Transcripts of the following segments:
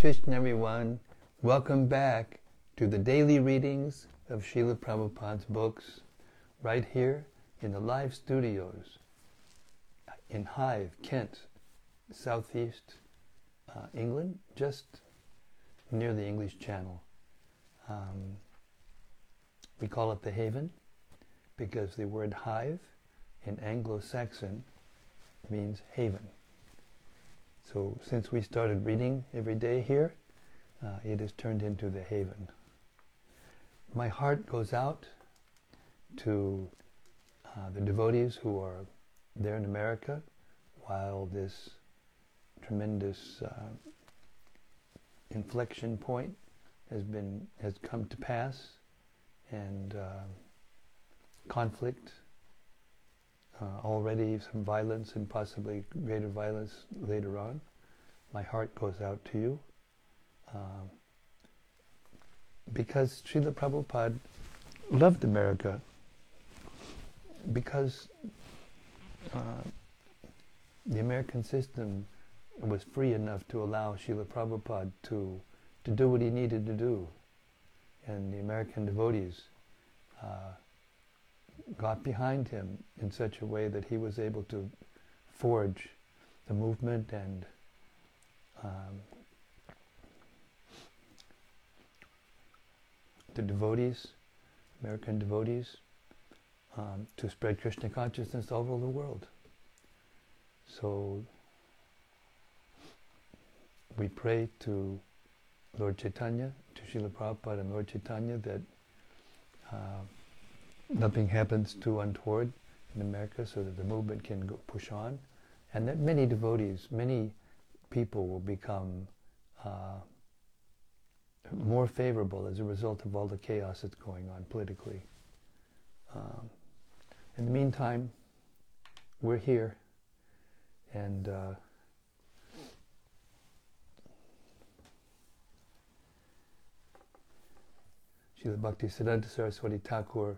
Krishna, everyone. Welcome back to the daily readings of Srila Prabhupada's books, right here in the live studios in Hythe, Kent, southeast uh, England, just near the English Channel. Um, we call it the Haven because the word Hythe in Anglo-Saxon means haven. So since we started reading every day here, uh, it has turned into the haven. My heart goes out to uh, the devotees who are there in America while this tremendous uh, inflection point has been has come to pass and uh, conflict uh, already some violence and possibly greater violence later on. My heart goes out to you. Um, because Srila Prabhupada loved America, because uh, the American system was free enough to allow Srila Prabhupada to, to do what he needed to do. And the American devotees uh, got behind him in such a way that he was able to forge the movement and um, the devotees, American devotees, um, to spread Krishna consciousness all over the world. So we pray to Lord Chaitanya, to Srila Prabhupada and Lord Chaitanya that uh, nothing happens too untoward in America so that the movement can push on, and that many devotees, many people will become uh, more favorable as a result of all the chaos that's going on politically. Um, in the meantime, we're here, and uh, Bhakti Siddhanta Saraswati Thakur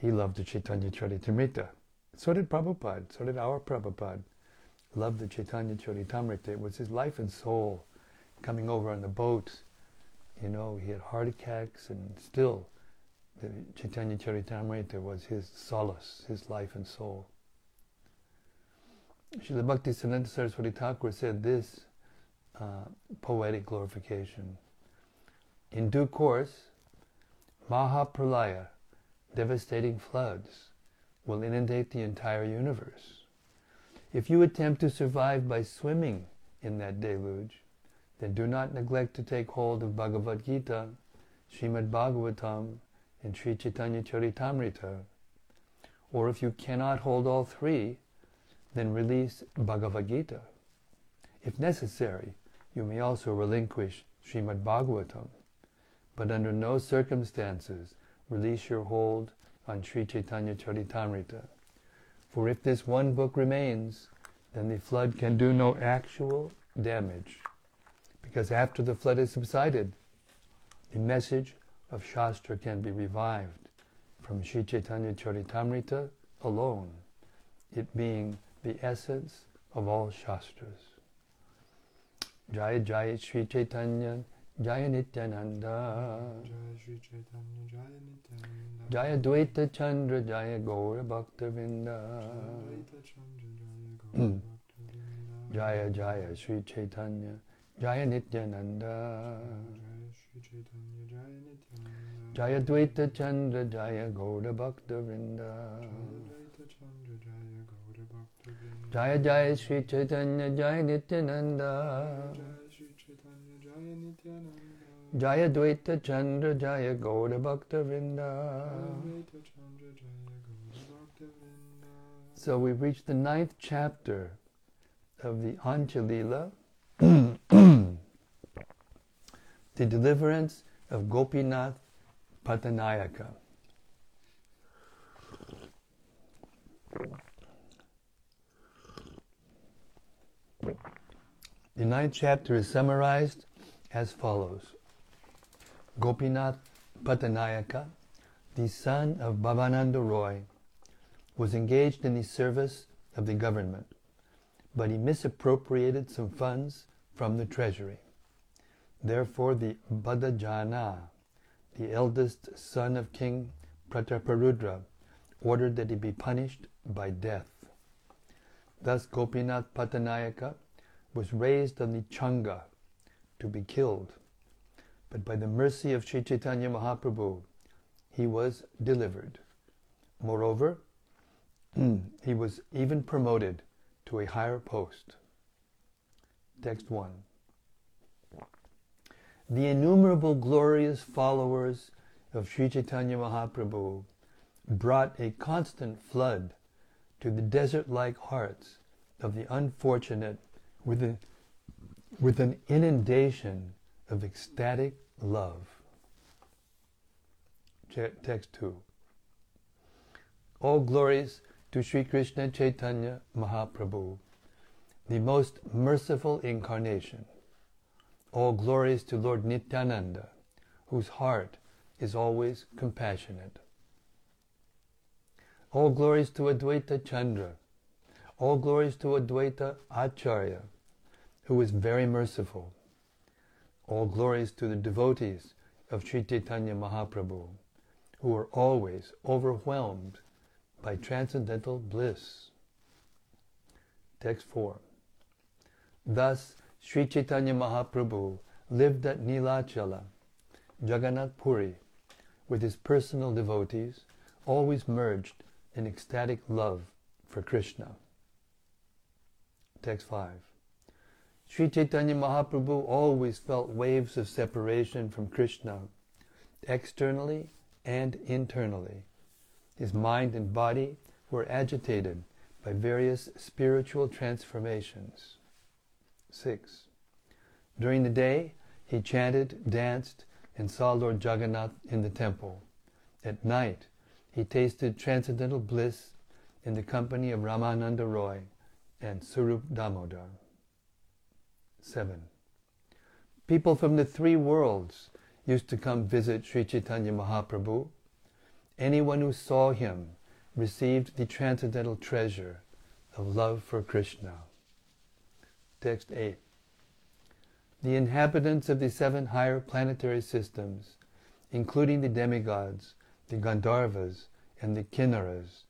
he loved the Chaitanya Charitamrita. So did Prabhupada. So did our Prabhupada. Loved the Chaitanya Charitamrita. It was his life and soul coming over on the boat. You know, he had heart attacks and still the Chaitanya Charitamrita was his solace, his life and soul. Srila Bhakti Siddhanta Saraswati Thakur said this uh, poetic glorification. In due course, Mahapralaya, devastating floods will inundate the entire universe. If you attempt to survive by swimming in that deluge, then do not neglect to take hold of Bhagavad Gita, Srimad Bhagavatam, and Sri Chaitanya Charitamrita. Or if you cannot hold all three, then release Bhagavad Gita. If necessary, you may also relinquish Srimad Bhagavatam, but under no circumstances release your hold on Sri Chaitanya Charitamrita. For if this one book remains, then the flood can do no actual damage. Because after the flood has subsided, the message of Shastra can be revived from Sri Chaitanya Charitamrita alone, it being the essence of all Shastras. Jaya Jaya Sri Chaitanya Jaya Nityananda. Jaya Dvaita Chandra Jaya Gaura Bhakta Vrinda hmm. Jaya Jaya Sri Chaitanya Jaya Nityananda. Jaya Dvaita Chandra Jaya Gaura Bhakta Vrinda Jaya Jaya Sri Chaitanya Jaya Nityananda. Jaya Dvaita Chandra Jaya Gaura Bhakta. So we've reached the ninth chapter of the Antya-lila, the deliverance of Gopinath Patanayaka. The ninth chapter is summarized as follows. Gopinath Patanayaka, the son of Bhavananda Roy, was engaged in the service of the government, but he misappropriated some funds from the treasury. Therefore the Badajana, the eldest son of King Prataparudra, ordered that he be punished by death. Thus Gopinath Patanayaka was raised on the Changa to be killed. But by the mercy of Sri Chaitanya Mahaprabhu, he was delivered. Moreover, he was even promoted to a higher post. Text 1. The innumerable glorious followers of Sri Chaitanya Mahaprabhu brought a constant flood to the desert like hearts of the unfortunate with, a, with an inundation of ecstatic love. Text 2. All glories to Sri Krishna Chaitanya Mahaprabhu, the most merciful incarnation. All glories to Lord Nityananda, whose heart is always compassionate. All glories to Advaita Chandra. All glories to Advaita Acharya, who is very merciful. All glories to the devotees of Sri Chaitanya Mahaprabhu, who are always overwhelmed by transcendental bliss. Text 4. Thus, Sri Chaitanya Mahaprabhu lived at Nilachala, Jagannath Puri, with his personal devotees, always merged in ecstatic love for Krishna. Text 5. Sri Chaitanya Mahaprabhu always felt waves of separation from Krishna, externally and internally. His mind and body were agitated by various spiritual transformations. 6. During the day, he chanted, danced, and saw Lord Jagannath in the temple. At night, he tasted transcendental bliss in the company of Ramananda Roy and Swarup Damodar. 7. People from the three worlds used to come visit Sri Chaitanya Mahaprabhu. Anyone who saw him received the transcendental treasure of love for Krishna. Text 8. The inhabitants of the seven higher planetary systems, including the demigods, the Gandharvas, and the Kinnaras,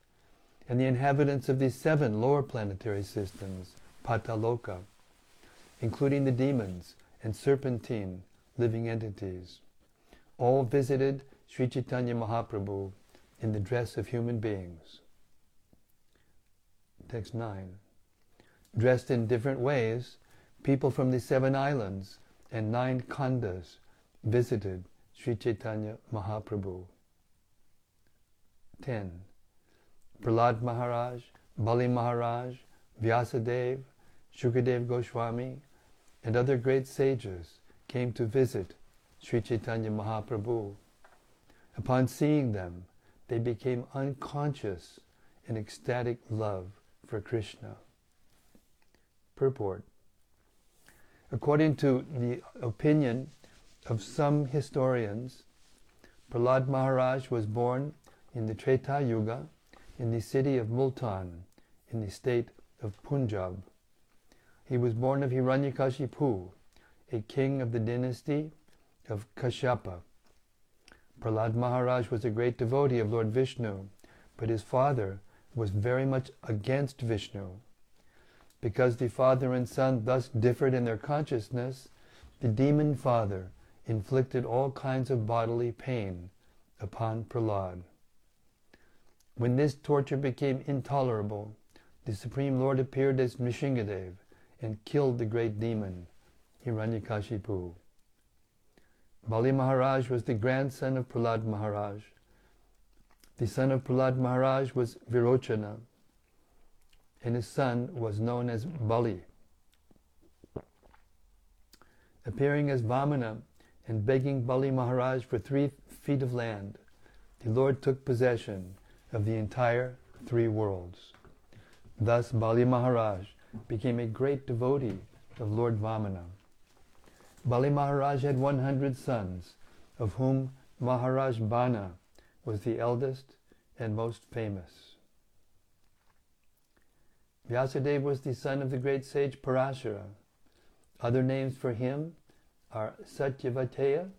and the inhabitants of the seven lower planetary systems, Pataloka, including the demons and serpentine living entities, all visited Sri Chaitanya Mahaprabhu in the dress of human beings. Text 9. Dressed in different ways, people from the seven islands and nine khandas visited Sri Chaitanya Mahaprabhu. 10. Prahlad Maharaj, Bali Maharaj, Vyasadev, Shukadev Goswami, and other great sages came to visit Sri Chaitanya Mahaprabhu. Upon seeing them, they became unconscious in ecstatic love for Krishna. Purport According to the opinion of some historians, Prahlad Maharaj was born in the Treta Yuga in the city of Multan in the state of Punjab. He was born of Hiranyakashipu, a king of the dynasty of Kashyapa. Prahlad Maharaj was a great devotee of Lord Vishnu, but his father was very much against Vishnu. Because the father and son thus differed in their consciousness, the demon father inflicted all kinds of bodily pain upon Prahlad. When this torture became intolerable, the Supreme Lord appeared as Nrisinghadev and killed the great demon, Hiranyakashipu. Bali Maharaj was the grandson of Prahlad Maharaj. The son of Prahlad Maharaj was Virochana, and his son was known as Bali. Appearing as Vamana and begging Bali Maharaj for three feet of land, the Lord took possession of the entire three worlds. Thus Bali Maharaj became a great devotee of Lord Vamana. Bali Maharaj had 100 sons, of whom Maharaj Bana was the eldest and most famous. Vyasadeva was the son of the great sage Parashara. Other names for him are Satyavateya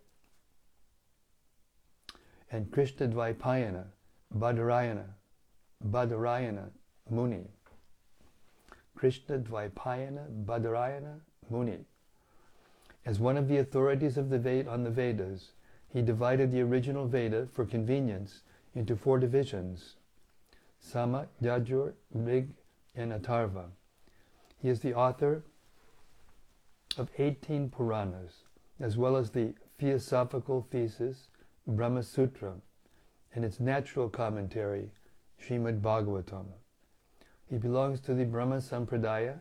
and Krishna Dvaipayana, Badarayana, Badarayana Muni. Krishna Dvaipayana Badarayana Muni. As one of the authorities of the Ved- on the Vedas, he divided the original Veda for convenience into four divisions Sama, Yajur, Rig, and Atharva. He is the author of 18 Puranas, as well as the theosophical thesis Brahma Sutra and its natural commentary, Srimad Bhagavatam. He belongs to the Brahma Sampradaya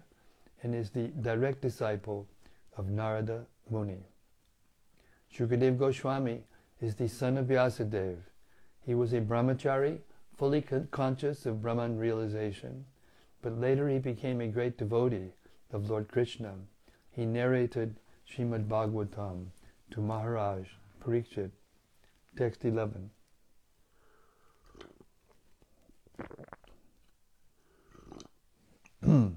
and is the direct disciple of Narada Muni. Shukadev Goswami is the son of Vyasadeva. He was a brahmachari, fully con- conscious of Brahman realization, but later he became a great devotee of Lord Krishna. He narrated Srimad Bhagavatam to Maharaj Parikshit. Text 11. Hmm.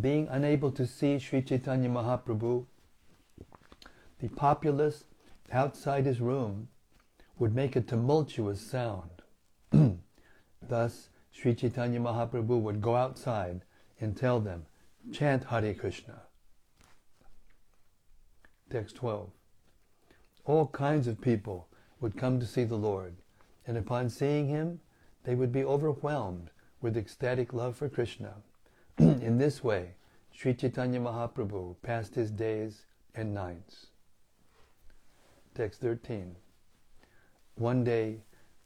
Being unable to see Sri Chaitanya Mahaprabhu, the populace outside his room would make a tumultuous sound. Thus, Sri Chaitanya Mahaprabhu would go outside and tell them, chant Hare Krishna. Text 12. All kinds of people would come to see the Lord, and upon seeing him, they would be overwhelmed with ecstatic love for Krishna. In this way, Sri Chaitanya Mahaprabhu passed his days and nights. Text 13. One day,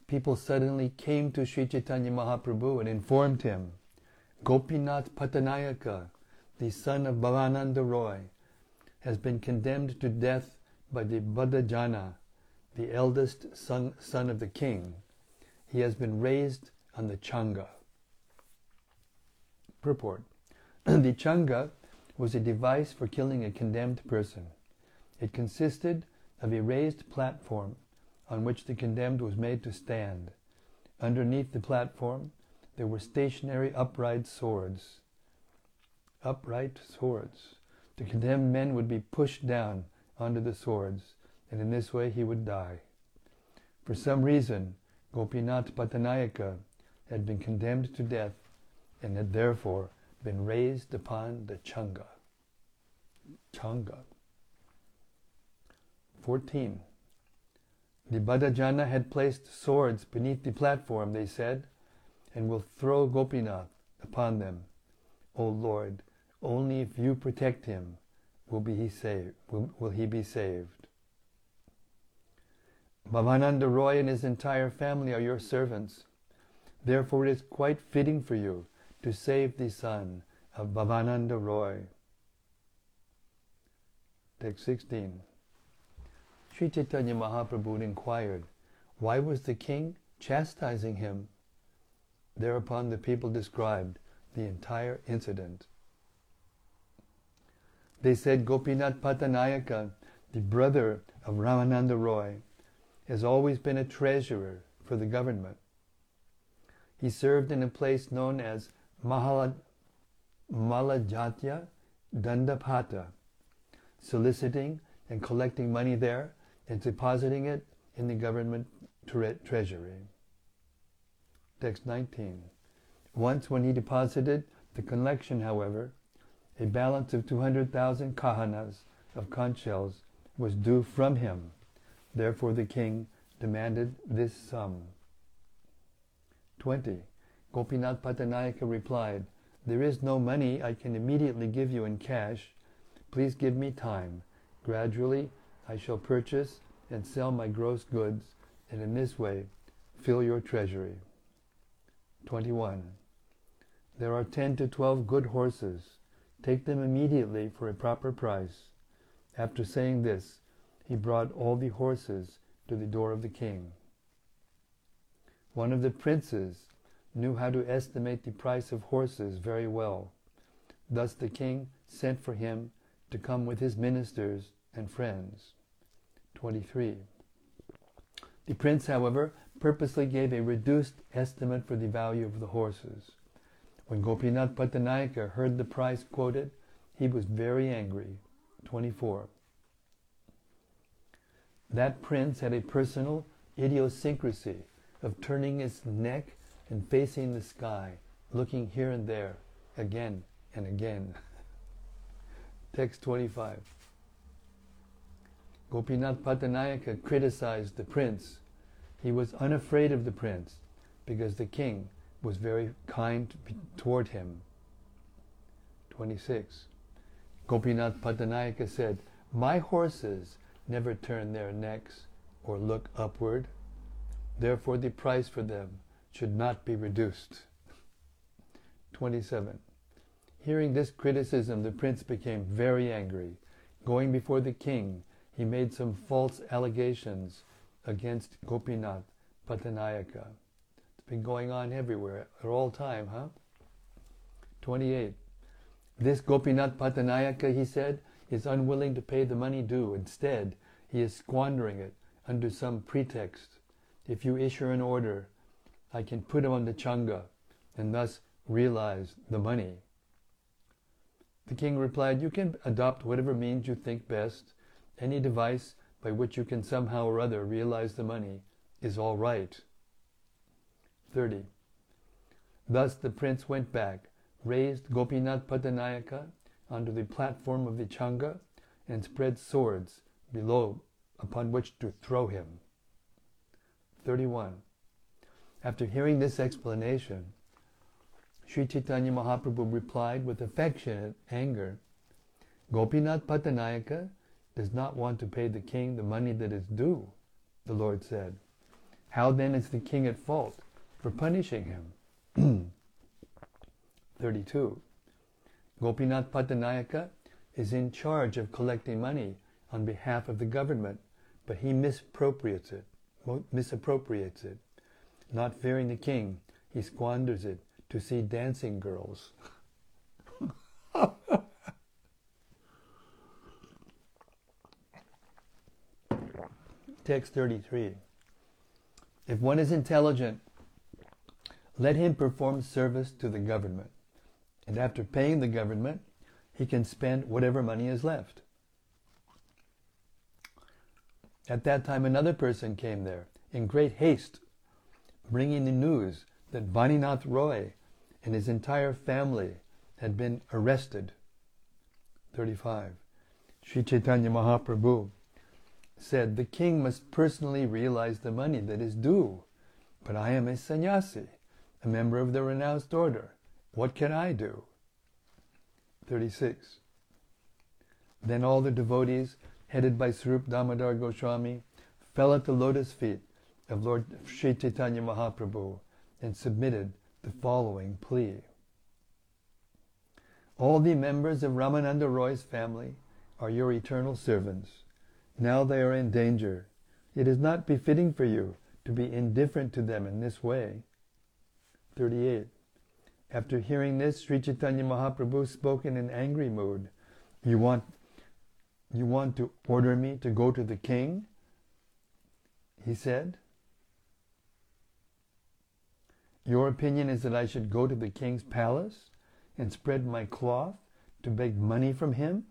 people suddenly came to Sri Chaitanya Mahaprabhu and informed him, Gopinath Patanayaka, the son of Bhavananda Roy, has been condemned to death by the Badajana, the eldest son, son of the king. He has been raised on the Changa. Purport. the Changa was a device for killing a condemned person. It consisted of a raised platform on which the condemned was made to stand. Underneath the platform, there were stationary upright swords. Upright swords. The condemned men would be pushed down onto the swords, and in this way he would die. For some reason, Gopinath Patanayaka had been condemned to death and had therefore been raised upon the Changa. Changa. 14. The Badajana had placed swords beneath the platform, they said, and will throw Gopinath upon them. O Lord, only if you protect him will be he saved. Will, will he be saved? Bhavananda Roy and his entire family are your servants. Therefore, it is quite fitting for you to save the son of Bhavananda Roy. Text 16. Sri Chaitanya Mahaprabhu inquired, why was the king chastising him? Thereupon the people described the entire incident. They said Gopinath Patanayaka, the brother of Ramananda Roy, has always been a treasurer for the government. He served in a place known as Malajatya Dandapata, soliciting and collecting money there and depositing it in the government tre- treasury. Text 19. Once when he deposited the collection, however, a balance of 200,000 kahanas of conch shells was due from him. Therefore the king demanded this sum. 20. Gopinath Patanayaka replied, There is no money I can immediately give you in cash. Please give me time. Gradually I shall purchase and sell my gross goods, and in this way fill your treasury. 21. There are 10 to 12 good horses. Take them immediately for a proper price. After saying this, he brought all the horses to the door of the king. One of the princes knew how to estimate the price of horses very well. Thus the king sent for him to come with his ministers and friends. 23. The prince, however, purposely gave a reduced estimate for the value of the horses. When Gopinath Patanayaka heard the price quoted, he was very angry. 24. That prince had a personal idiosyncrasy of turning his neck and facing the sky, looking here and there, again and again. Text 25. Gopinath Pattanayaka criticized the prince. He was unafraid of the prince because the king was very kind toward him. 26. Gopinath Pattanayaka said, My horses never turn their necks or look upward. Therefore, the price for them should not be reduced. 27. Hearing this criticism, the prince became very angry. Going before the king, he made some false allegations against Gopinath Patanayaka. It's been going on everywhere at all time, huh? 28. This Gopinath Patanayaka, he said, is unwilling to pay the money due. Instead, he is squandering it under some pretext. If you issue an order, I can put him on the changa and thus realize the money. The king replied, You can adopt whatever means you think best. Any device by which you can somehow or other realize the money is all right. 30. Thus the prince went back, raised Gopinath Pattanayaka onto the platform of the Changa, and spread swords below upon which to throw him. 31. After hearing this explanation, Sri Chaitanya Mahaprabhu replied with affectionate anger, Gopinath Pattanayaka does not want to pay the king the money that is due, the Lord said. How then is the king at fault for punishing him? 32. Gopinath Pattanayaka is in charge of collecting money on behalf of the government, but he misappropriates it, misappropriates it. Not fearing the king, he squanders it to see dancing girls. Text 33. If one is intelligent, let him perform service to the government and after paying the government, he can spend whatever money is left. At that time, another person came there in great haste, bringing the news that Baninath Roy and his entire family had been arrested. 35. Sri Chaitanya Mahaprabhu said, The king must personally realize the money that is due, but I am a sannyasi, a member of the renounced order. What can I do? 36. Then all the devotees, headed by Swarup Damodar Goswami, fell at the lotus feet of Lord Sri Chaitanya Mahaprabhu and submitted the following plea. All the members of Ramananda Roy's family are your eternal servants. Now they are in danger. It is not befitting for you to be indifferent to them in this way. 38. After hearing this, Sri Chaitanya Mahaprabhu spoke in an angry mood. You want, you want to order me to go to the king? He said. Your opinion is that I should go to the king's palace and spread my cloth to beg money from him?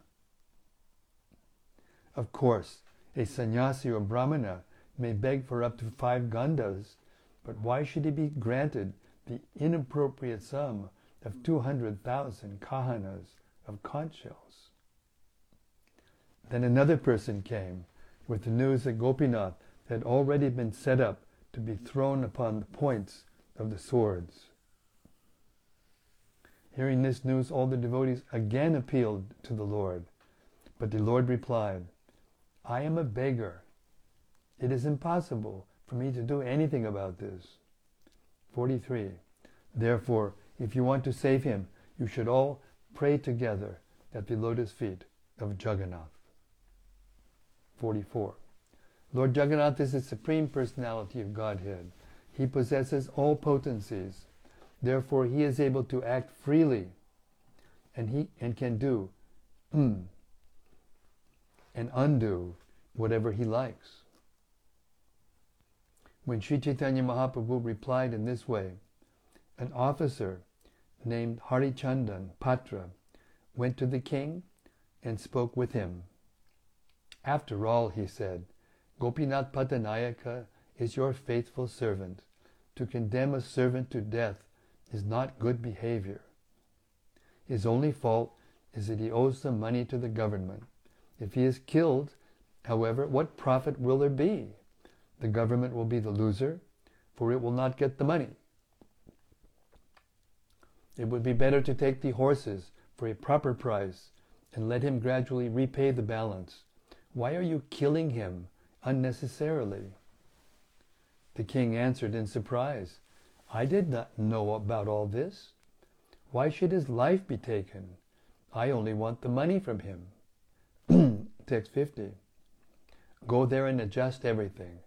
Of course, a sannyasi or brahmana may beg for up to five gandas, but why should he be granted the inappropriate sum of 200,000 kahanas of conch shells. Then another person came with the news that Gopinath had already been set up to be thrown upon the points of the swords. Hearing this news, all the devotees again appealed to the Lord. But the Lord replied, I am a beggar. It is impossible for me to do anything about this. 43. Therefore, if you want to save him, you should all pray together at the lotus feet of Jagannath. 44. Lord Jagannath is the Supreme Personality of Godhead. He possesses all potencies. Therefore, he is able to act freely and he and can do mm, and undo whatever he likes. When Sri Chaitanya Mahaprabhu replied in this way, an officer named Harichandan Patra went to the king and spoke with him. After all, he said, Gopinath Patanayaka is your faithful servant. To condemn a servant to death is not good behavior. His only fault is that he owes some money to the government. If he is killed, however, what profit will there be? The government will be the loser, for it will not get the money. It would be better to take the horses for a proper price and let him gradually repay the balance. Why are you killing him unnecessarily? The king answered in surprise, I did not know about all this. Why should his life be taken? I only want the money from him. Text 50. Go there and adjust everything.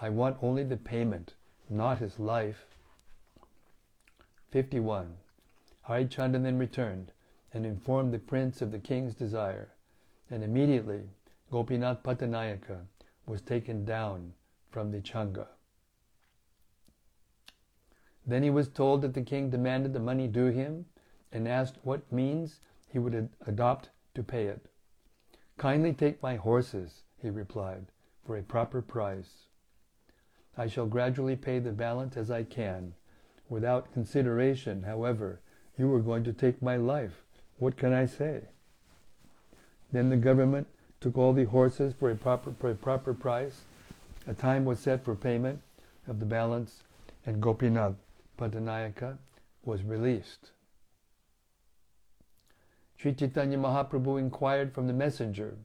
I want only the payment, not his life. 51. Harichandra then returned and informed the prince of the king's desire, and immediately Gopinath Patanayaka was taken down from the Changa. Then he was told that the king demanded the money due him and asked what means he would ad- adopt to pay it. Kindly take my horses, he replied, for a proper price. I shall gradually pay the balance as I can. Without consideration, however, you are going to take my life. What can I say? Then the government took all the horses for a proper, for a proper price. A time was set for payment of the balance, and Gopinath Patanayaka was released. Sri Chaitanya Mahaprabhu inquired from the messenger,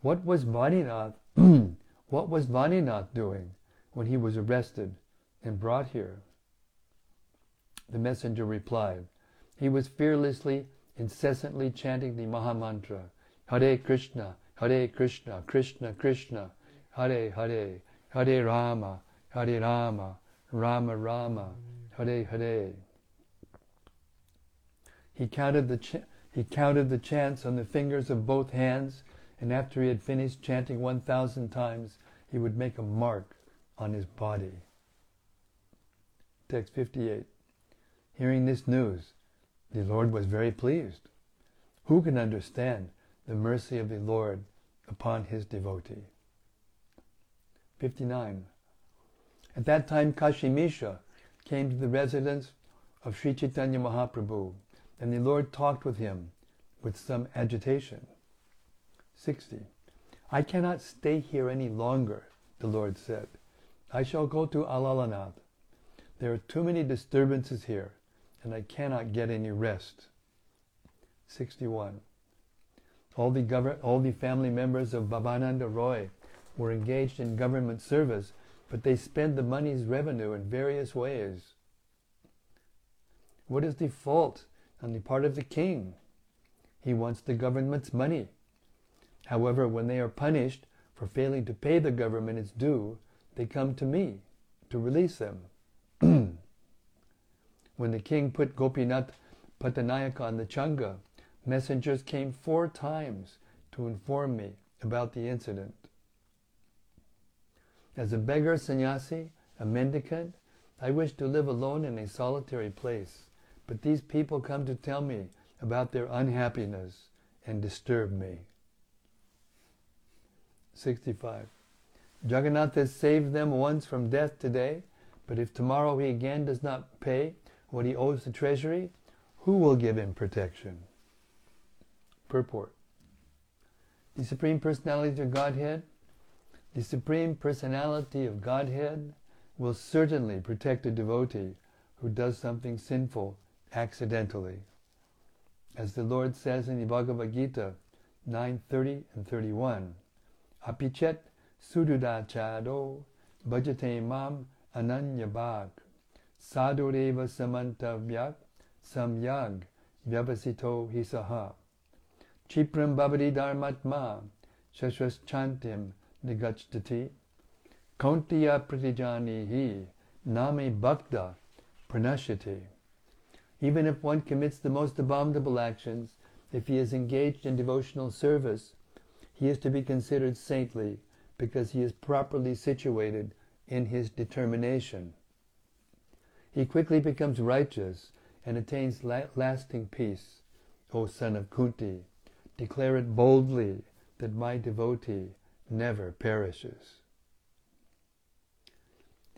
what was Vaninath, what was Vaninath doing when he was arrested and brought here? The messenger replied, he was fearlessly, incessantly chanting the Mahamantra, Hare Krishna, Hare Krishna, Krishna Krishna, Hare Hare, Hare Rama, Hare Rama, Rama Rama, Hare Hare. He counted the ch- he counted the chants on the fingers of both hands, and after he had finished chanting 1,000 times, he would make a mark on his body. Text 58. Hearing this news, the Lord was very pleased. Who can understand the mercy of the Lord upon his devotee? 59. At that time, Kashi Mishra came to the residence of Sri Chaitanya Mahaprabhu, and the Lord talked with him with some agitation. 60. I cannot stay here any longer, the Lord said. I shall go to Alalanath. There are too many disturbances here, and I cannot get any rest. 61. All the, all the family members of Bhavananda Roy were engaged in government service, but they spend the money's revenue in various ways. What is the fault on the part of the king? He wants the government's money. However, when they are punished for failing to pay the government its due, they come to me to release them. when the king put Gopinath Patanayaka on the Changa, messengers came four times to inform me about the incident. As a beggar sannyasi, a mendicant, I wish to live alone in a solitary place, but these people come to tell me about their unhappiness and disturb me. 65. Jagannath has saved them once from death today, but if tomorrow he again does not pay what he owes the treasury, who will give him protection? Purport. The Supreme Personality of Godhead, the Supreme Personality of Godhead will certainly protect a devotee who does something sinful accidentally. As the Lord says in the Bhagavad Gita 9.30 and 31, Apichet sududachado bhajate mam ananyabhag sadureva samantavyak samyag vyavasito hisaha chipram bhavati dharmatma shashvaschantim nigachtati kauntiya pratijanihi name bhakta pranashati even if one commits the most abominable actions, if he is engaged in devotional service, he is to be considered saintly because he is properly situated in his determination. He quickly becomes righteous and attains la- lasting peace. O son of Kunti, declare it boldly that my devotee never perishes.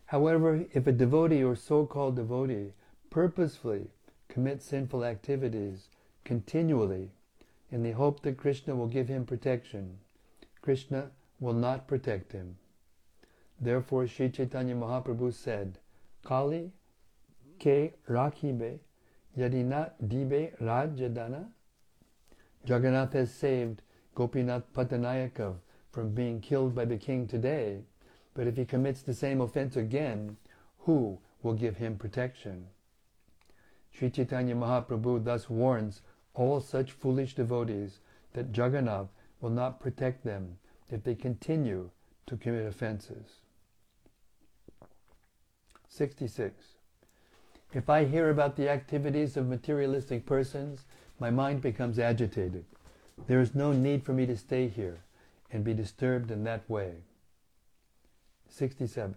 However, if a devotee or so-called devotee purposefully commits sinful activities continually in the hope that Krishna will give him protection, Krishna will not protect him. Therefore, Sri Chaitanya Mahaprabhu said, Kali ke rakhibe yadina dibe rajadana. Jagannath has saved Gopinath Patanayaka from being killed by the king today, but if he commits the same offense again, who will give him protection? Sri Chaitanya Mahaprabhu thus warns all such foolish devotees that Jagannath will not protect them if they continue to commit offenses. 66. If I hear about the activities of materialistic persons, my mind becomes agitated. There is no need for me to stay here and be disturbed in that way. 67.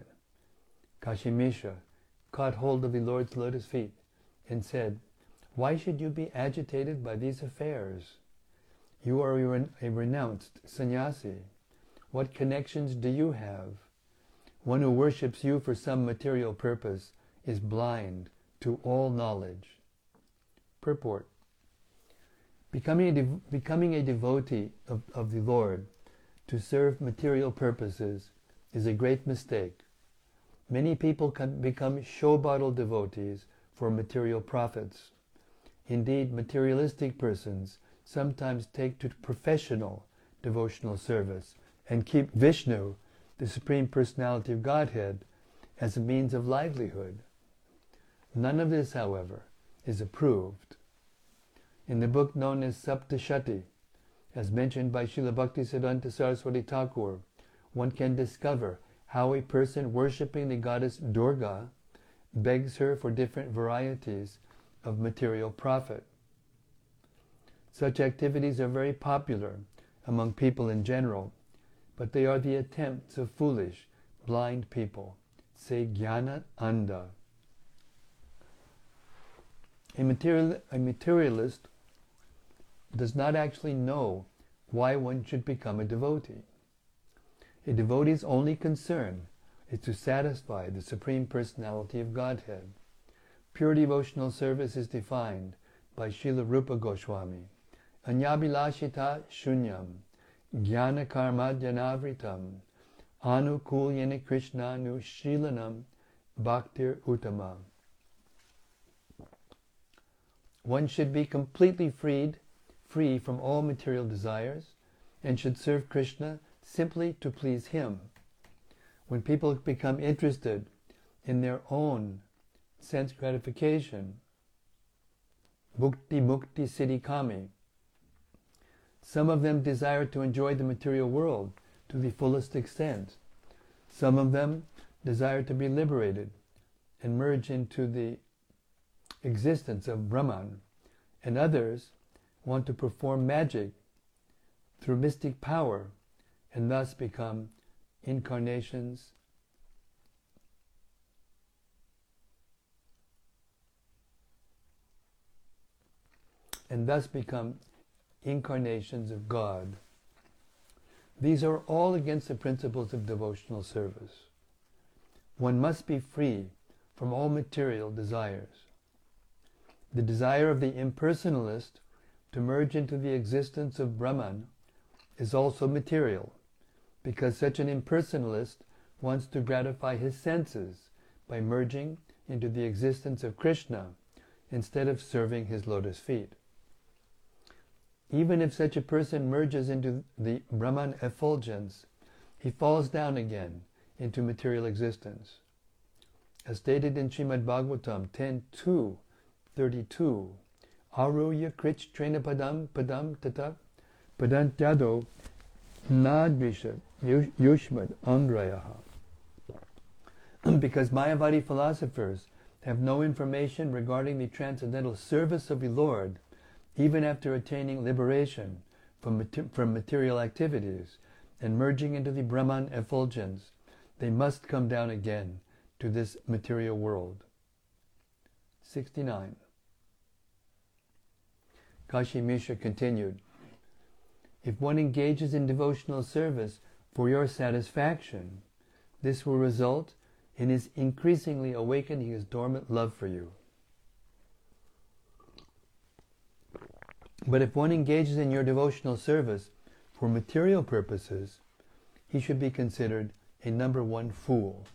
Kashi Mishra caught hold of the Lord's lotus feet and said, Why should you be agitated by these affairs? You are a renounced sannyasi. What connections do you have? One who worships you for some material purpose is blind to all knowledge. Purport Becoming a, becoming a devotee of, of the Lord to serve material purposes is a great mistake. Many people can become show bottle devotees for material profits. Indeed, materialistic persons sometimes take to professional devotional service and keep Vishnu the Supreme Personality of Godhead as a means of livelihood. None of this, however, is approved. In the book known as Saptashati, as mentioned by Srila Bhaktisiddhanta Saraswati Thakur, one can discover how a person worshipping the goddess Durga begs her for different varieties of material profit. Such activities are very popular among people in general but they are the attempts of foolish, blind people. Say jnana anda. A, material, a materialist does not actually know why one should become a devotee. A devotee's only concern is to satisfy the Supreme Personality of Godhead. Pure devotional service is defined by Srila Rupa Goswami. Anyabilashita shunyam Jnana karma janavritam anukulyana krishna nushilanam bhaktir uttama. One should be completely freed, free from all material desires, and should serve Krishna simply to please Him. When people become interested in their own sense gratification, bhukti mukti siddhi some of them desire to enjoy the material world to the fullest extent. Some of them desire to be liberated and merge into the existence of Brahman. And others want to perform magic through mystic power and thus become incarnations and thus become incarnations of God. These are all against the principles of devotional service. One must be free from all material desires. The desire of the impersonalist to merge into the existence of Brahman is also material, because such an impersonalist wants to gratify his senses by merging into the existence of Krishna instead of serving his lotus feet. Even if such a person merges into the Brahman effulgence, he falls down again into material existence. As stated in Srimad Bhagavatam 10.2, 32, Aruya krich trena padam padam tata padantyado nadvisha yushmad angrayaha. Because Mayavadi philosophers have no information regarding the transcendental service of the Lord, even after attaining liberation from, from material activities and merging into the Brahman effulgence, they must come down again to this material world. 69. Kashi Mishra continued, If one engages in devotional service for your satisfaction, this will result in his increasingly awakening his dormant love for you. But if one engages in your devotional service for material purposes, he should be considered a number one fool.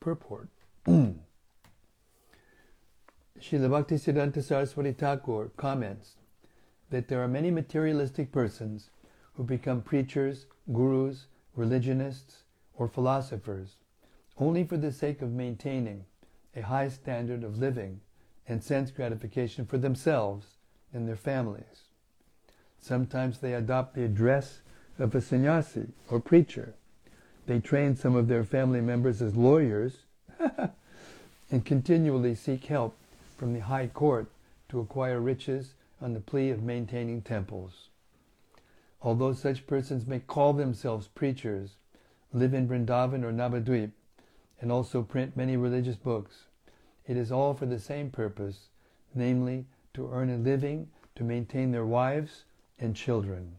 Purport. Srila Bhaktisiddhanta Saraswati Thakur comments that there are many materialistic persons who become preachers, gurus, religionists, or philosophers only for the sake of maintaining a high standard of living and sense gratification for themselves and their families. Sometimes they adopt the address of a sannyasi or preacher. They train some of their family members as lawyers and continually seek help from the high court to acquire riches on the plea of maintaining temples. Although such persons may call themselves preachers, live in Vrindavan or Navadvip, and also print many religious books, it is all for the same purpose, namely to earn a living to maintain their wives and children.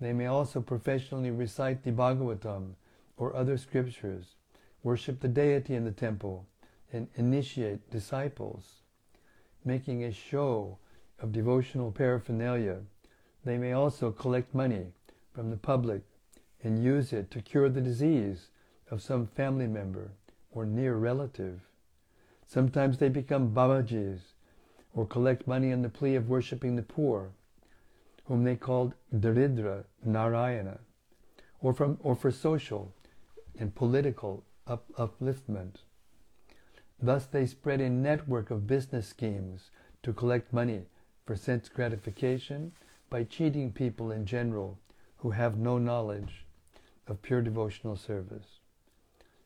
They may also professionally recite the Bhagavatam or other scriptures, worship the deity in the temple, and initiate disciples. Making a show of devotional paraphernalia, they may also collect money from the public and use it to cure the disease of some family member or near relative. Sometimes they become Babajis or collect money on the plea of worshipping the poor, whom they called Daridra Narayana, or, from, or for social and political up, upliftment. Thus they spread a network of business schemes to collect money for sense gratification by cheating people in general who have no knowledge of pure devotional service.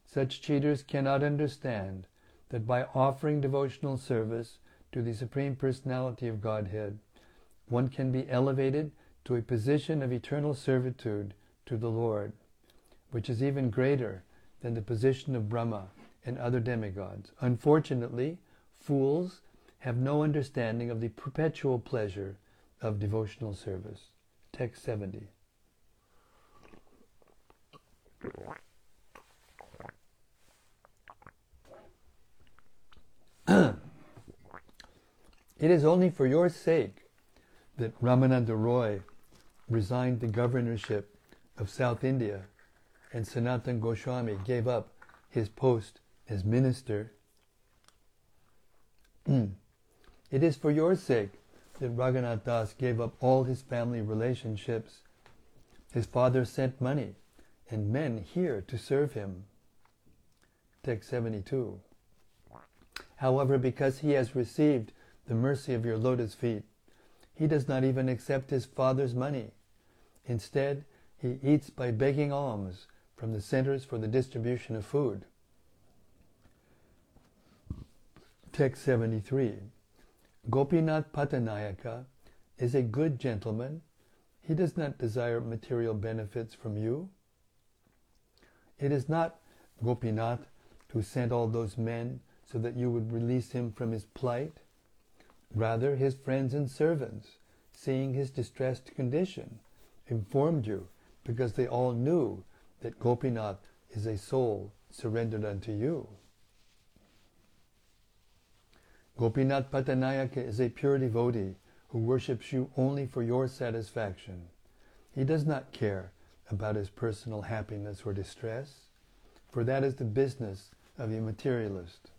Such cheaters cannot understand that by offering devotional service to the Supreme Personality of Godhead, one can be elevated to a position of eternal servitude to the Lord, which is even greater than the position of Brahma and other demigods. Unfortunately, fools have no understanding of the perpetual pleasure of devotional service. Text 70. it is only for your sake that Ramananda Roy resigned the governorship of South India and Sanatan Goswami gave up his post as minister. Mm, it is for your sake that Raghunath Das gave up all his family relationships. His father sent money and men here to serve him. Text 72. However, because he has received the mercy of your lotus feet, he does not even accept his father's money. Instead, he eats by begging alms from the centers for the distribution of food. Text 73. Gopinath Patanayaka is a good gentleman. He does not desire material benefits from you. It is not Gopinath who sent all those men so that you would release him from his plight. Rather, his friends and servants, seeing his distressed condition, informed you because they all knew that Gopinath is a soul surrendered unto you. Gopinath Patanayaka is a pure devotee who worships you only for your satisfaction. He does not care about his personal happiness or distress, for that is the business of a materialist.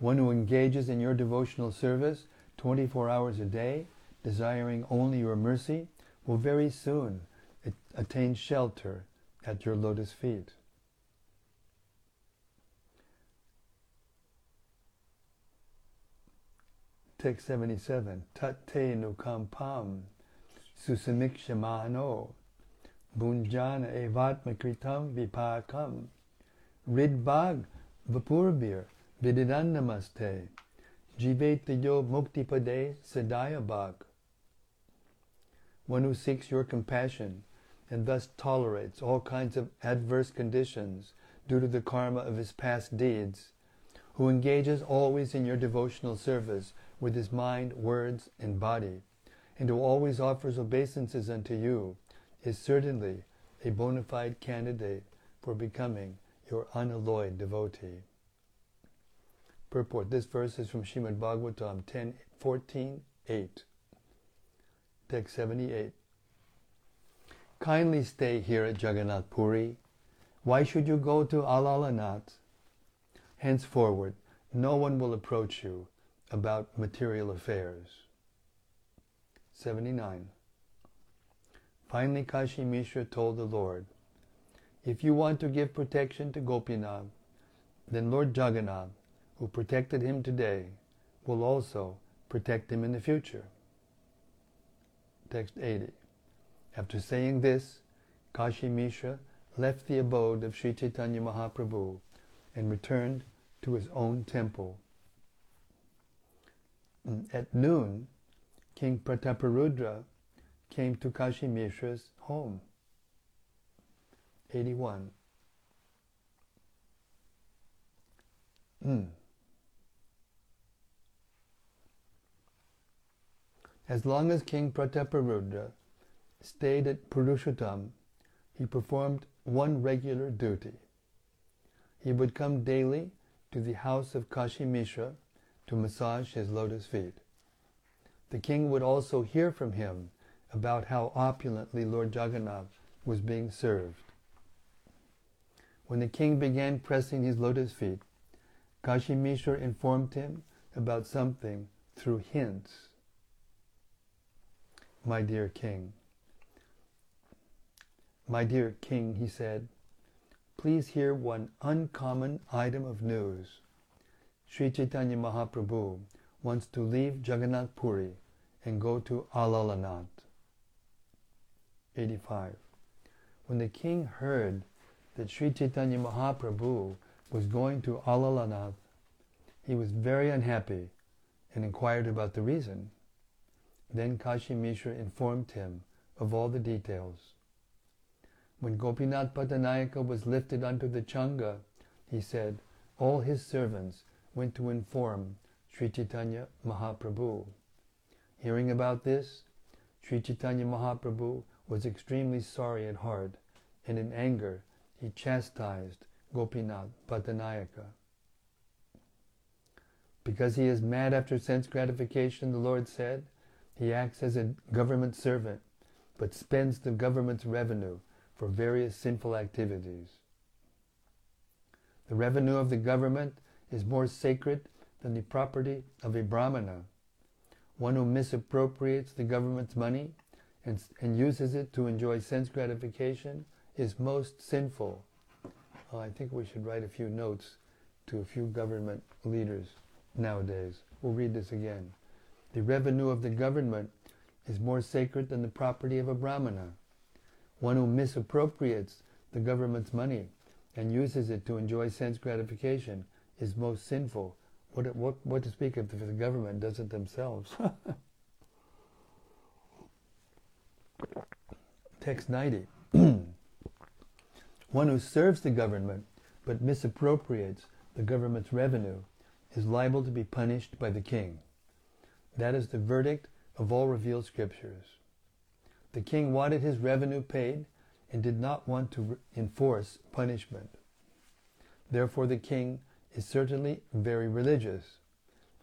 One who engages in your devotional service 24 hours a day, desiring only your mercy, will very soon attain shelter at your lotus feet. Text 77. Tat Tate nukampam susamikshamano bunjana evatmakritam vipakam ridbag vapurbir vididannamaste jivetyo muktipade sadayabhag. One who seeks your compassion and thus tolerates all kinds of adverse conditions due to the karma of his past deeds, who engages always in your devotional service with his mind, words, and body, and who always offers obeisances unto you, is certainly a bona fide candidate for becoming your unalloyed devotee. Purport This verse is from Shrimad Bhagavatam 10, 14, 8. Text 78. Kindly stay here at Jagannath Puri. Why should you go to Alalanath? Henceforward, no one will approach you about material affairs. 79. Finally, Kashi Mishra told the Lord, If you want to give protection to Gopinath, then Lord Jagannath, who protected him today, will also protect him in the future. Text 80. After saying this, Kashi Mishra left the abode of Sri Chaitanya Mahaprabhu and returned to his own temple. At noon, King Prataparudra came to Kashi Mishra's home. 81. Mm. As long as King Prataparudra stayed at Purushottam, he performed one regular duty. He would come daily to the house of Kashi Mishra to massage his lotus feet. The king would also hear from him about how opulently Lord Jagannath was being served. When the king began pressing his lotus feet, Kashi Mishra informed him about something through hints. My dear king, my dear king, he said, please hear one uncommon item of news. Sri Chaitanya Mahaprabhu wants to leave Jagannath Puri and go to Alalanath. 85. When the king heard that Sri Chaitanya Mahaprabhu was going to Alalanath, he was very unhappy and inquired about the reason. Then Kashi Mishra informed him of all the details. When Gopinath Pattanayaka was lifted unto the Changa, he said, all his servants went to inform Sri Chaitanya Mahaprabhu. Hearing about this, Sri Chaitanya Mahaprabhu was extremely sorry at heart, and in anger he chastised Gopinath Pattanayaka. Because he is mad after sense gratification, the Lord said, he acts as a government servant, but spends the government's revenue for various sinful activities. The revenue of the government is more sacred than the property of a brahmana. One who misappropriates the government's money and, and uses it to enjoy sense gratification is most sinful. Well, I think we should write a few notes to a few government leaders nowadays. We'll read this again. The revenue of the government is more sacred than the property of a brahmana. One who misappropriates the government's money and uses it to enjoy sense gratification is most sinful. What, what, what to speak of if the government does it themselves? Text 90. One who serves the government but misappropriates the government's revenue is liable to be punished by the king. That is the verdict of all revealed scriptures. The king wanted his revenue paid and did not want to enforce punishment. Therefore, the king is certainly very religious,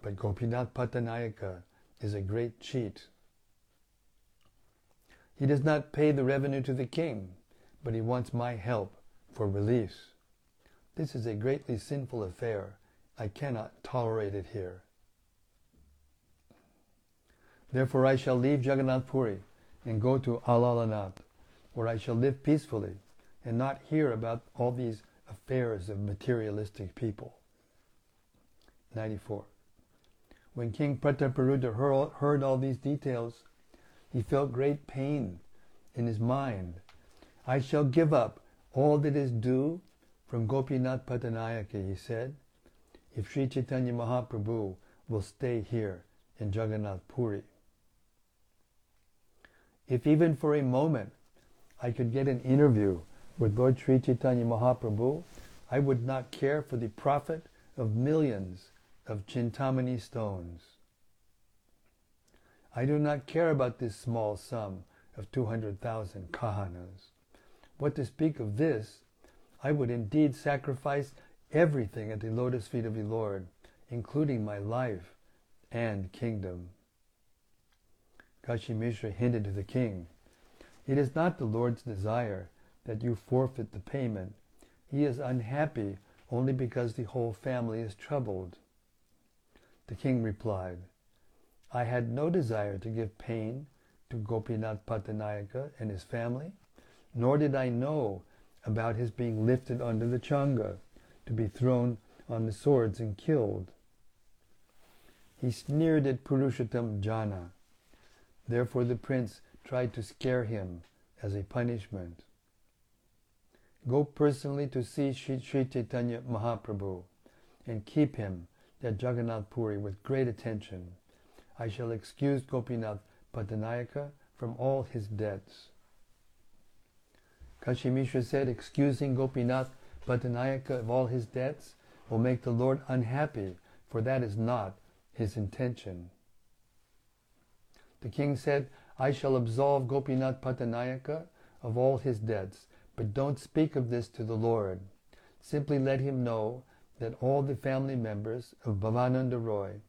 but Gopinath Pattanayaka is a great cheat. He does not pay the revenue to the king, but he wants my help for release. This is a greatly sinful affair. I cannot tolerate it here. Therefore, I shall leave Jagannath Puri and go to Alalanath, where I shall live peacefully and not hear about all these affairs of materialistic people. 94. When King Prataparudra heard all these details, he felt great pain in his mind. I shall give up all that is due from Gopinath Pattanayaka, he said, if Sri Chaitanya Mahaprabhu will stay here in Jagannath Puri. If even for a moment I could get an interview with Lord Sri Chaitanya Mahaprabhu, I would not care for the profit of millions of Chintamani stones. I do not care about this small sum of 200,000 kahanas. What to speak of this, I would indeed sacrifice everything at the lotus feet of the Lord, including my life and kingdom. Kashi Mishra hinted to the king, It is not the Lord's desire that you forfeit the payment. He is unhappy only because the whole family is troubled. The king replied, I had no desire to give pain to Gopinath Patanayaka and his family, nor did I know about his being lifted under the changa to be thrown on the swords and killed. He sneered at Purushottam Jana. Therefore the prince tried to scare him as a punishment. Go personally to see Sri, Chaitanya Mahaprabhu and keep him at Jagannath Puri with great attention. I shall excuse Gopinath Patanayaka from all his debts. Kashi Mishra said, excusing Gopinath Patanayaka of all his debts will make the Lord unhappy, for that is not his intention. The king said, I shall absolve Gopinath Patanayaka of all his debts, but don't speak of this to the Lord. Simply let him know that all the family members of Bhavananda Roy,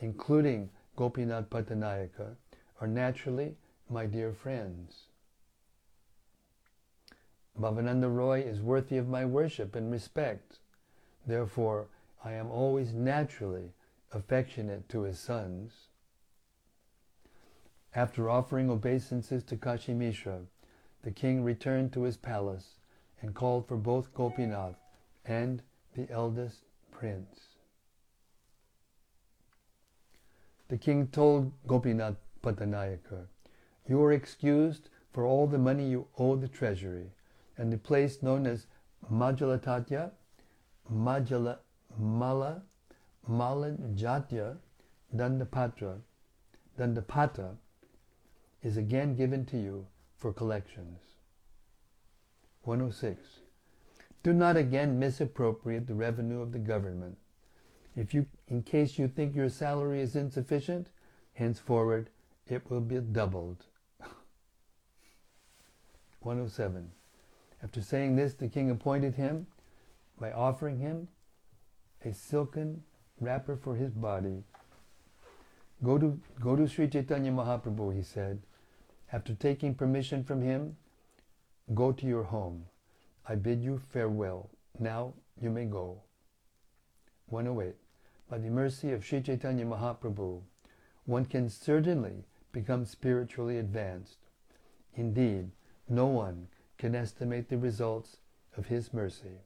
including Gopinath Pattanayaka, are naturally my dear friends. Bhavananda Roy is worthy of my worship and respect. Therefore, I am always naturally affectionate to his sons. After offering obeisances to Kashi Mishra, the king returned to his palace and called for both Gopinath and the eldest prince. The king told Gopinath Pattanayaka, You are excused for all the money you owe the treasury, and the place known as Majalatatya, Majala, Mala, Malanjatya, Dandapatra, Dandapata is again given to you for collections. 106. Do not again misappropriate the revenue of the government. If you, in case you think your salary is insufficient, henceforward it will be doubled. 107. After saying this, the king appointed him by offering him a silken wrapper for his body. Go to, go to Sri Chaitanya Mahaprabhu, he said. After taking permission from him, go to your home. I bid you farewell. Now you may go. 108. By the mercy of Sri Chaitanya Mahaprabhu, one can certainly become spiritually advanced. Indeed, no one can estimate the results of his mercy.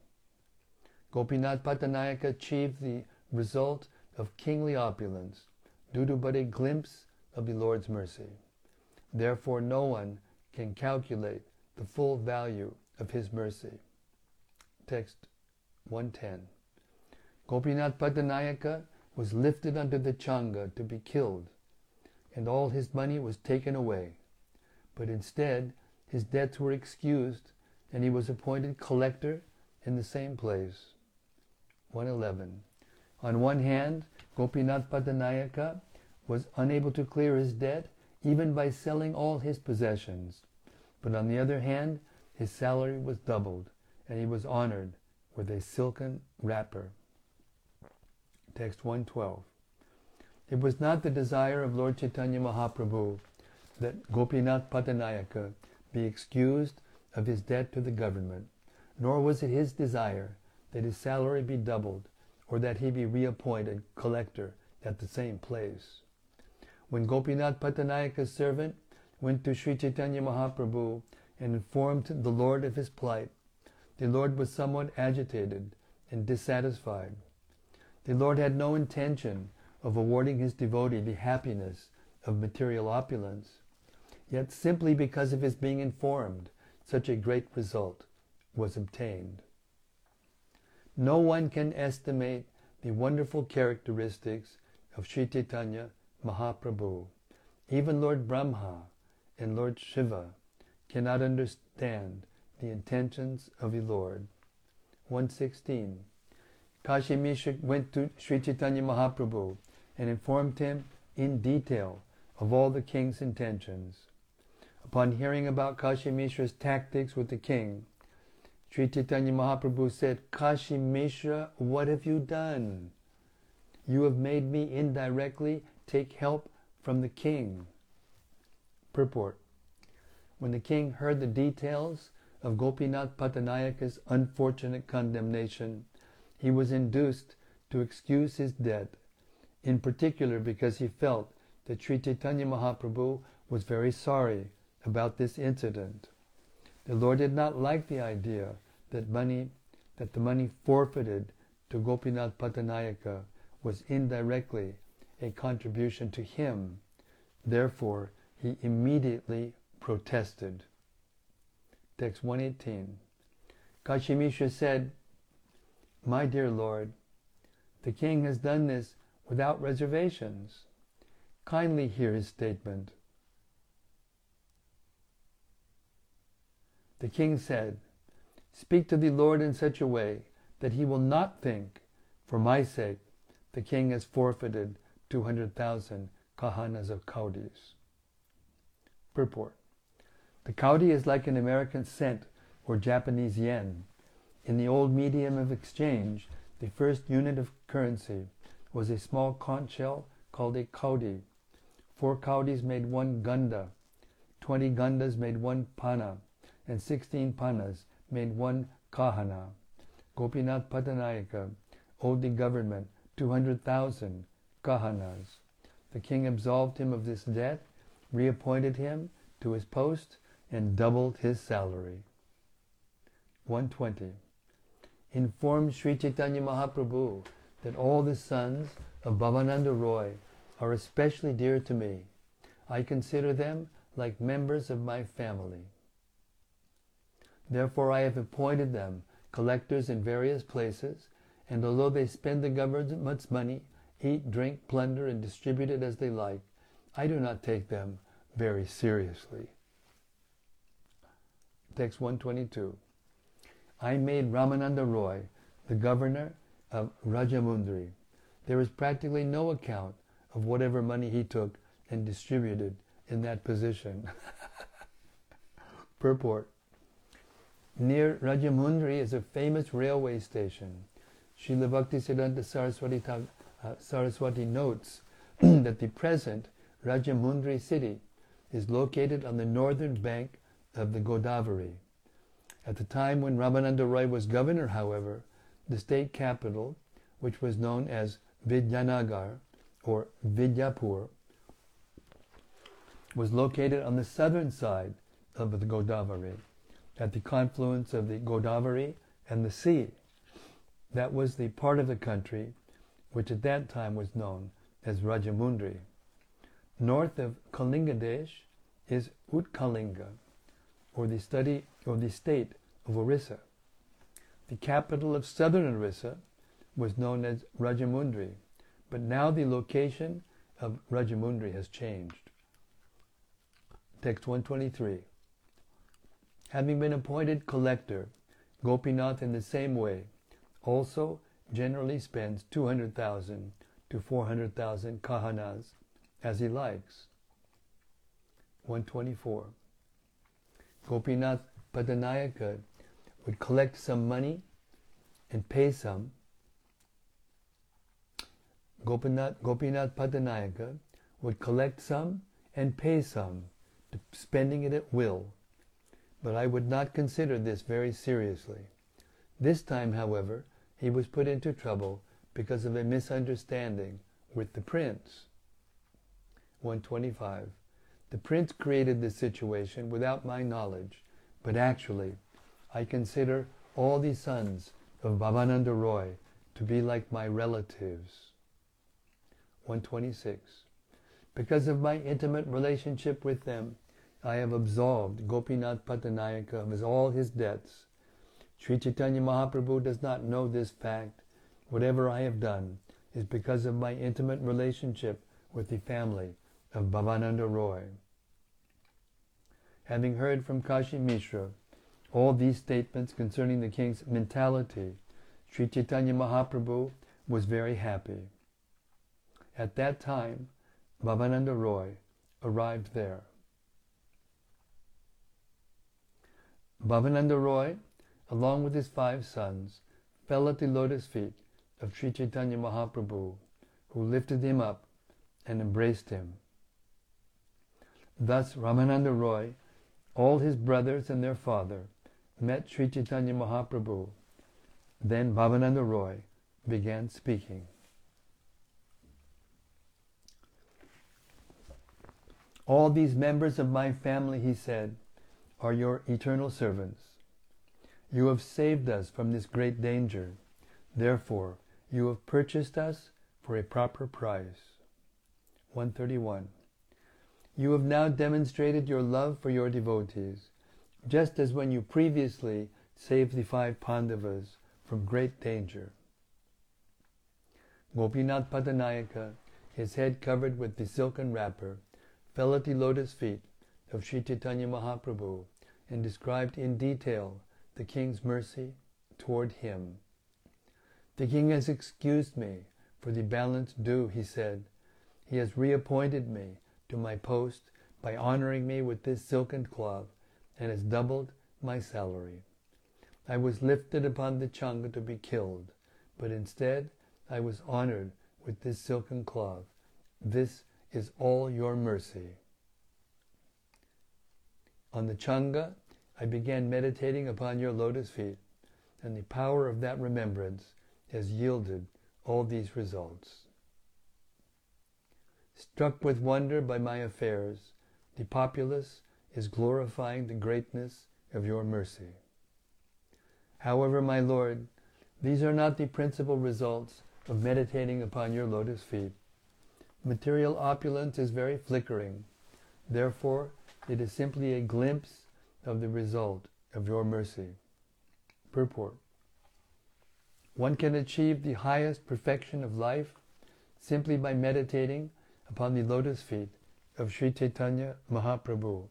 Gopinath Pattanayaka achieved the result of kingly opulence due to but a glimpse of the Lord's mercy. Therefore, no one can calculate the full value of his mercy. Text 110. Gopinath Pattanayaka was lifted under the changa to be killed, and all his money was taken away. But instead, his debts were excused, and he was appointed collector in the same place. 111. On one hand, Gopinath Pattanayaka was unable to clear his debt even by selling all his possessions. But on the other hand, his salary was doubled, and he was honored with a silken wrapper. Text 112. It was not the desire of Lord Chaitanya Mahaprabhu that Gopinath Pattanayaka be excused of his debt to the government, nor was it his desire that his salary be doubled or that he be reappointed collector at the same place. When Gopinath Pattanayaka's servant went to Sri Chaitanya Mahaprabhu and informed the Lord of his plight, the Lord was somewhat agitated and dissatisfied. The Lord had no intention of awarding his devotee the happiness of material opulence, yet simply because of his being informed, such a great result was obtained. No one can estimate the wonderful characteristics of Sri Chaitanya Mahaprabhu. Even Lord Brahma and Lord Shiva cannot understand the intentions of the Lord. 116. Kashi Mishra went to Sri Chaitanya Mahaprabhu and informed him in detail of all the king's intentions. Upon hearing about Kashi Mishra's tactics with the king, Sri Chaitanya Mahaprabhu said, Kashi Mishra, what have you done? You have made me indirectly take help from the king. Purport. When the king heard the details of Gopinath Patanayaka's unfortunate condemnation, he was induced to excuse his debt, in particular because he felt that Sri Chaitanya Mahaprabhu was very sorry about this incident. The Lord did not like the idea that money that the money forfeited to Gopinath Patanayaka was indirectly a contribution to him. Therefore, he immediately protested. Text 118. Kashi Mishra said, My dear Lord, the king has done this without reservations. Kindly hear his statement. The king said, Speak to the Lord in such a way that he will not think, for my sake, the king has forfeited 200,000 kahanas of kaudis. Purport. The kaudi is like an American cent or Japanese yen. In the old medium of exchange, the first unit of currency was a small conch shell called a kaudi. Four kaudis made one gunda, twenty gundas made one pana, and sixteen panas made one kahana. Gopinath Patanayaka owed the government 200,000 kahanas. The king absolved him of this debt, reappointed him to his post, and doubled his salary. 120. Inform Sri Chaitanya Mahaprabhu that all the sons of Bhavananda Roy are especially dear to me. I consider them like members of my family. Therefore I have appointed them collectors in various places, and although they spend the government's money, eat, drink, plunder, and distribute it as they like, I do not take them very seriously. Text 122. I made Ramananda Roy the governor of Rajamundri. There is practically no account of whatever money he took and distributed in that position. Purport Near Rajamundri is a famous railway station. Srila Bhaktisiddhanta Saraswati, uh, Saraswati notes that the present Rajamundri city is located on the northern bank of the Godavari. At the time when Ramananda Roy was governor, however, the state capital, which was known as Vidyanagar or Vidyapur, was located on the southern side of the Godavari at the confluence of the Godavari and the sea. That was the part of the country which at that time was known as Rajamundri. North of Kalingadesh is Utkalinga, or the study or the state of Orissa. The capital of southern Orissa was known as Rajamundri, but now the location of Rajamundri has changed. Text 123. Having been appointed collector, Gopinath in the same way also generally spends 200,000 to 400,000 kahanas as he likes. 124. Gopinath Pattanayaka would collect some money and pay some. Gopinath, Gopinath Patanayaka would collect some and pay some, spending it at will but I would not consider this very seriously. This time, however, he was put into trouble because of a misunderstanding with the prince. 125. The prince created this situation without my knowledge, but actually, I consider all the sons of Bhavananda Roy to be like my relatives. 126. Because of my intimate relationship with them, I have absolved Gopinath Patanayaka of all his debts. Sri Chaitanya Mahaprabhu does not know this fact. Whatever I have done is because of my intimate relationship with the family of Bhavananda Roy. Having heard from Kashi Mishra all these statements concerning the king's mentality, Sri Chaitanya Mahaprabhu was very happy. At that time, Bhavananda Roy arrived there. Bhavananda Roy, along with his five sons, fell at the lotus feet of Sri Chaitanya Mahaprabhu, who lifted him up and embraced him. Thus Ramananda Roy, all his brothers and their father, met Sri Chaitanya Mahaprabhu. Then Bhavananda Roy began speaking. All these members of my family, he said, are your eternal servants. You have saved us from this great danger. Therefore, you have purchased us for a proper price. 131. You have now demonstrated your love for your devotees, just as when you previously saved the five Pandavas from great danger. Gopinath Pattanayaka, his head covered with the silken wrapper, fell at the lotus feet of Sri Chaitanya Mahaprabhu and described in detail the king's mercy toward him. The king has excused me for the balance due, he said. He has reappointed me to my post by honoring me with this silken cloth and has doubled my salary. I was lifted upon the changa to be killed, but instead I was honored with this silken cloth. This is all your mercy. On the changa, I began meditating upon your lotus feet, and the power of that remembrance has yielded all these results. Struck with wonder by my affairs, the populace is glorifying the greatness of your mercy. However, my Lord, these are not the principal results of meditating upon your lotus feet. Material opulence is very flickering. Therefore, it is simply a glimpse of the result of your mercy. Purport. One can achieve the highest perfection of life simply by meditating upon the lotus feet of Sri Chaitanya Mahaprabhu.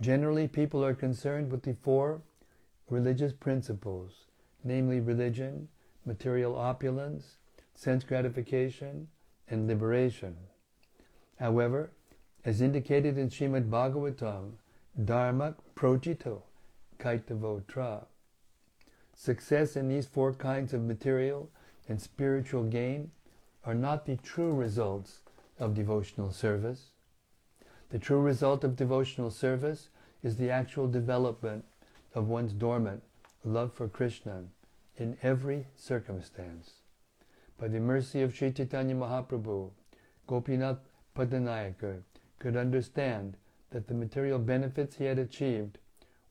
Generally, people are concerned with the four religious principles, namely religion, material opulence, sense gratification, and liberation. However, as indicated in Srimad Bhagavatam, Dharma projito kaitavotra. Success in these four kinds of material and spiritual gain are not the true results of devotional service. The true result of devotional service is the actual development of one's dormant love for Krishna in every circumstance. By the mercy of Sri Chaitanya Mahaprabhu, Gopinath Pattanayaka could understand that the material benefits he had achieved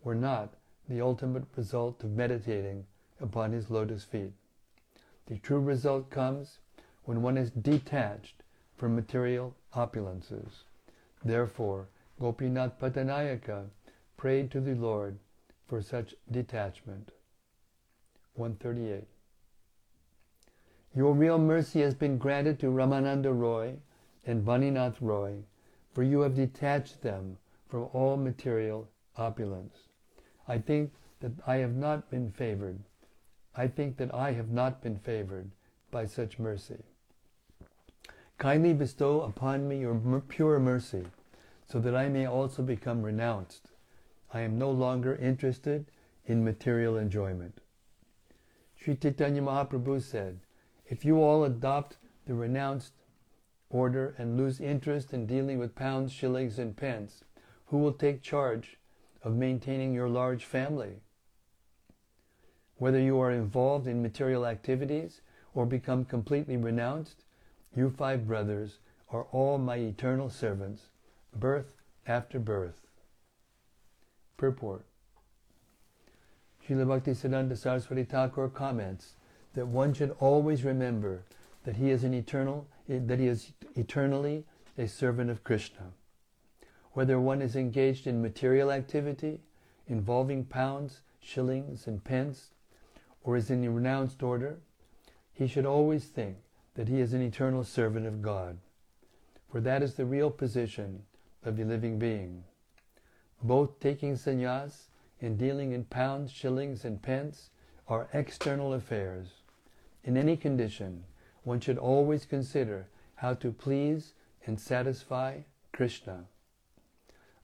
were not the ultimate result of meditating upon his lotus feet. The true result comes when one is detached from material opulences. Therefore, Gopinath Patanayaka prayed to the Lord for such detachment. 138. Your real mercy has been granted to Ramananda Roy and Baninath Roy for you have detached them from all material opulence. I think that I have not been favored. I think that I have not been favored by such mercy. Kindly bestow upon me your pure mercy, so that I may also become renounced. I am no longer interested in material enjoyment. Sri Chaitanya Mahaprabhu said, If you all adopt the renounced order and lose interest in dealing with pounds, shillings, and pence? Who will take charge of maintaining your large family? Whether you are involved in material activities or become completely renounced, you five brothers are all my eternal servants, birth after birth. Purport Srila Bhaktisiddhanta Saraswati Thakur comments that one should always remember that he is an eternal Eh, that he is eternally a servant of Krishna. Whether one is engaged in material activity involving pounds, shillings, and pence, or is in the renounced order, he should always think that he is an eternal servant of God, for that is the real position of the living being. Both taking sannyas and dealing in pounds, shillings, and pence are external affairs. In any condition, one should always consider how to please and satisfy Krishna.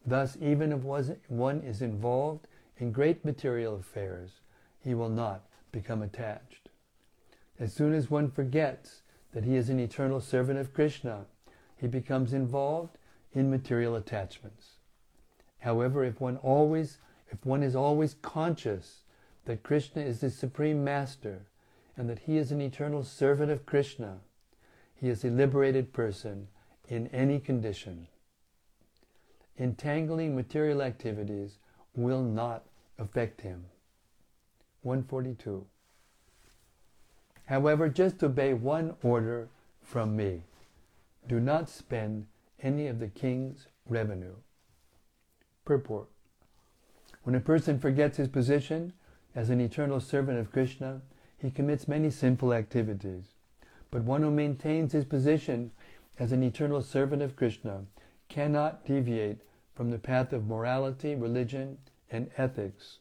Thus, even if one is involved in great material affairs, he will not become attached. As soon as one forgets that he is an eternal servant of Krishna, he becomes involved in material attachments. However, if one always if one is always conscious that Krishna is the supreme master and that he is an eternal servant of Krishna, he is a liberated person in any condition. Entangling material activities will not affect him. 142. However, just obey one order from me. Do not spend any of the king's revenue. Purport. When a person forgets his position as an eternal servant of Krishna, he commits many sinful activities. But one who maintains his position as an eternal servant of Krishna cannot deviate from the path of morality, religion, and ethics.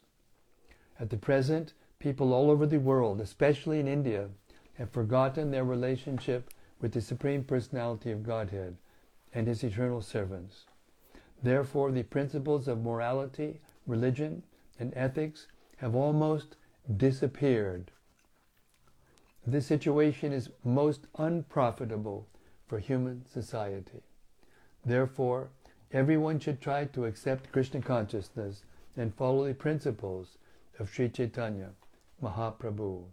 At the present, people all over the world, especially in India, have forgotten their relationship with the Supreme Personality of Godhead and His eternal servants. Therefore, the principles of morality, religion, and ethics have almost disappeared. This situation is most unprofitable for human society. Therefore, everyone should try to accept Krishna consciousness and follow the principles of Sri Chaitanya Mahaprabhu.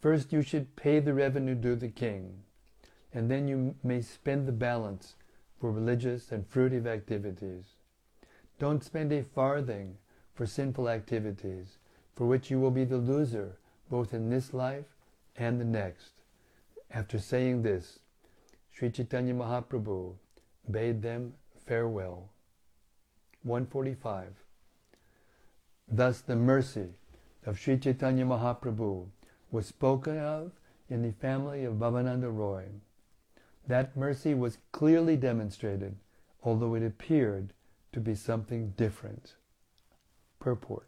First, you should pay the revenue due to the king, and then you may spend the balance for religious and fruitive activities. Don't spend a farthing for sinful activities, for which you will be the loser both in this life and the next. After saying this, Sri Chaitanya Mahaprabhu bade them farewell. 145. Thus the mercy of Sri Chaitanya Mahaprabhu was spoken of in the family of Bhavananda Roy. That mercy was clearly demonstrated, although it appeared to be something different. Purport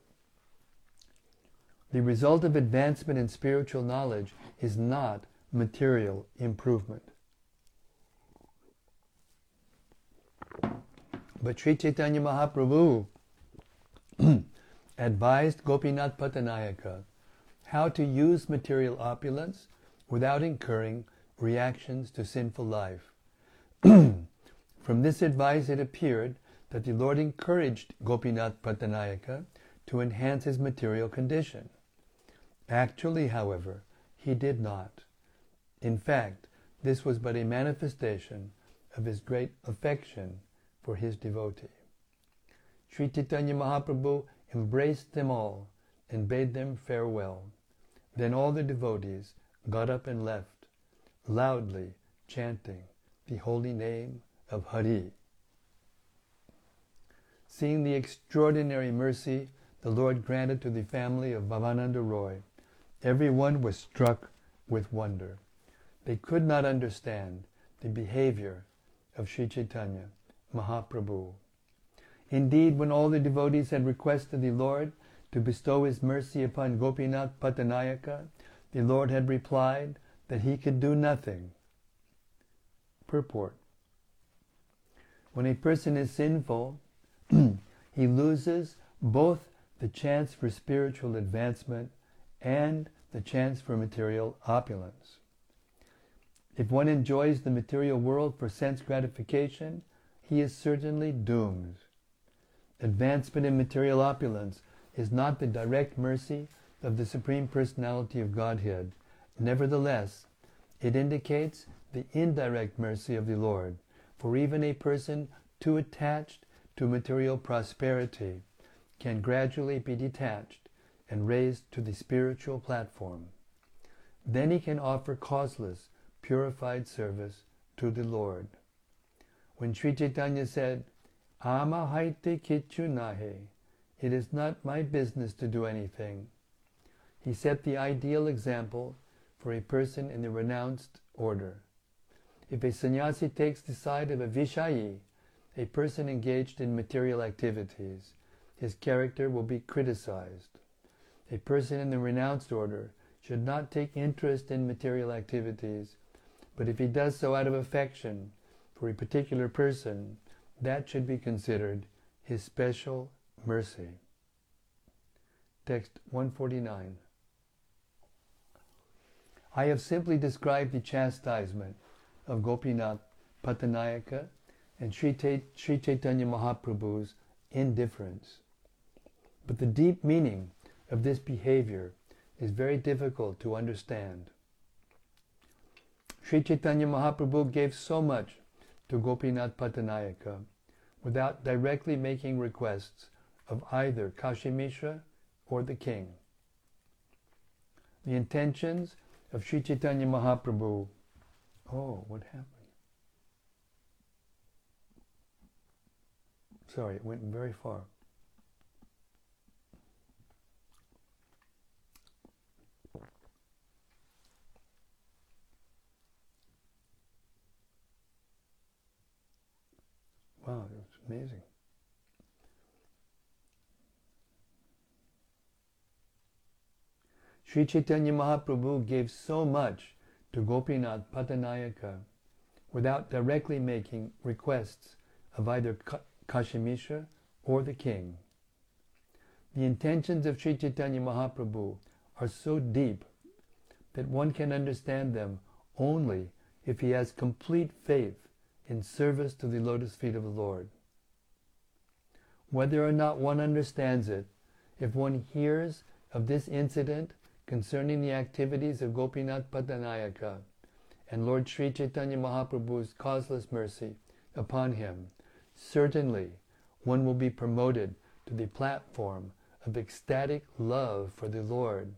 The result of advancement in spiritual knowledge is not material improvement. But Sri Chaitanya Mahaprabhu advised Gopinath Pattanayaka how to use material opulence without incurring reactions to sinful life. From this advice, it appeared that the Lord encouraged Gopinath Pattanayaka to enhance his material condition. Actually, however, he did not. In fact, this was but a manifestation of his great affection for his devotee. Sri Chaitanya Mahaprabhu embraced them all and bade them farewell. Then all the devotees got up and left, loudly chanting the holy name of Hari. Seeing the extraordinary mercy the Lord granted to the family of Bhavananda Roy, everyone was struck with wonder. They could not understand the behavior of Sri Chaitanya Mahaprabhu. Indeed, when all the devotees had requested the Lord to bestow his mercy upon Gopinath Pattanayaka, the Lord had replied that he could do nothing. Purport When a person is sinful, he loses both the chance for spiritual advancement and the chance for material opulence. If one enjoys the material world for sense gratification, he is certainly doomed. Advancement in material opulence is not the direct mercy of the Supreme Personality of Godhead. Nevertheless, it indicates the indirect mercy of the Lord, for even a person too attached to material prosperity can gradually be detached and raised to the spiritual platform. Then he can offer causeless, purified service to the Lord. When Sri Chaitanya said, Ama haite kichu nahe, it is not my business to do anything. He set the ideal example for a person in the renounced order. If a sannyasi takes the side of a vishayi, a person engaged in material activities, his character will be criticized. A person in the renounced order should not take interest in material activities, but if he does so out of affection, for a particular person, that should be considered his special mercy. Text 149. I have simply described the chastisement of Gopinath Patanayaka and Sri, Chaitanya Mahaprabhu's indifference. But the deep meaning of this behavior is very difficult to understand. Sri Chaitanya Mahaprabhu gave so much to Gopinath Pattanayaka without directly making requests of either Kashi Mishra or the king. The intentions of Sri Chaitanya Mahaprabhu. Oh, what happened? Sorry, it went very far. Wow, it was amazing. Sri Chaitanya Mahaprabhu gave so much to Gopinath Pattanayaka without directly making requests of either Kashi Mishra or the king. The intentions of Sri Chaitanya Mahaprabhu are so deep that one can understand them only if he has complete faith in service to the lotus feet of the Lord. Whether or not one understands it, if one hears of this incident concerning the activities of Gopinath Pattanayaka and Lord Sri Chaitanya Mahaprabhu's causeless mercy upon him, certainly one will be promoted to the platform of ecstatic love for the Lord,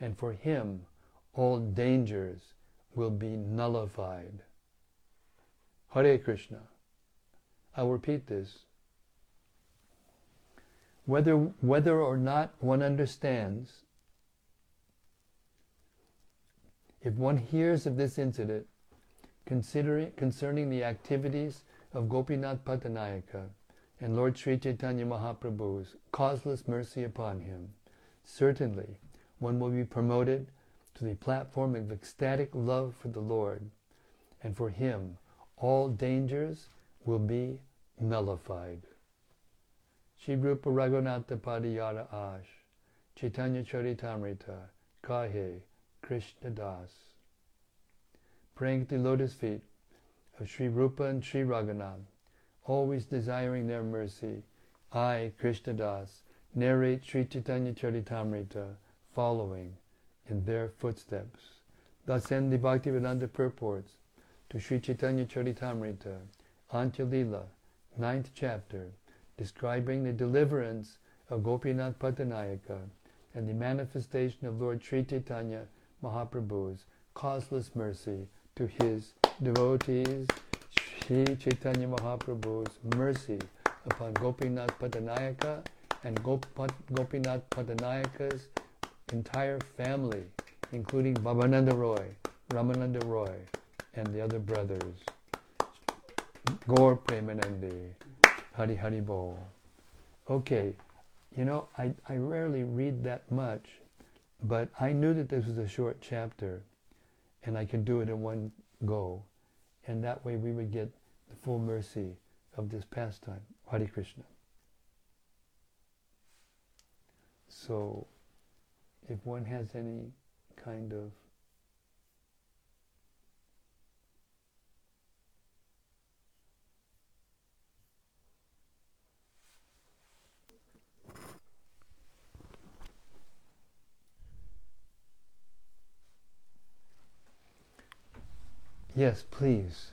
and for him all dangers will be nullified. Hare Krishna. I'll repeat this. Whether, whether or not one understands, if one hears of this incident concerning the activities of Gopinath Pattanayaka and Lord Sri Chaitanya Mahaprabhu's causeless mercy upon him, certainly one will be promoted to the platform of ecstatic love for the Lord, and for him all dangers will be nullified. Shri Rupa Raghunatha Padayara Ash, Chaitanya Charitamrita, Kahe, Krishna Das. Praying at the lotus feet of Sri Rupa and Sri Raghunath, always desiring their mercy, I, Krishna Das, narrate Sri Chaitanya Charitamrita, following in their footsteps. Thus end the Bhaktivedanta purports to Sri Chaitanya Charitamrita, Antya ninth chapter, describing the deliverance of Gopinath Pattanayaka and the manifestation of Lord Sri Chaitanya Mahaprabhu's causeless mercy to his devotees, Sri Chaitanya Mahaprabhu's mercy upon Gopinath Pattanayaka and Gopinath Pattanayaka's entire family, including Bhavananda Roy, Ramananda Roy, and the other brothers. Gaur Premanandi, Hari Hari Bo. Okay, you know, I, I rarely read that much, but I knew that this was a short chapter and I could do it in one go. And that way we would get the full mercy of this pastime. Hari Krishna. So, if one has any kind of Yes, please.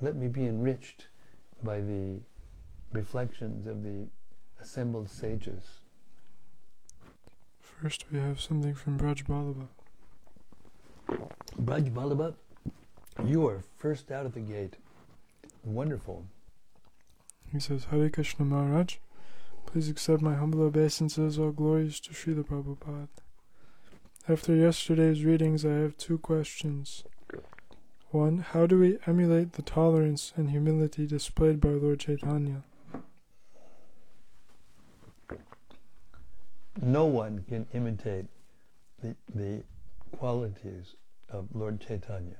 Let me be enriched by the reflections of the assembled sages. First, we have something from Braj Balaba. Braj Balaba, you are first out of the gate. Wonderful. He says, Hare Krishna Maharaj, please accept my humble obeisances, all glories to Srila Prabhupada. After yesterday's readings, I have two questions. 1. How do we emulate the tolerance and humility displayed by Lord Chaitanya? No one can imitate the, the qualities of Lord Chaitanya.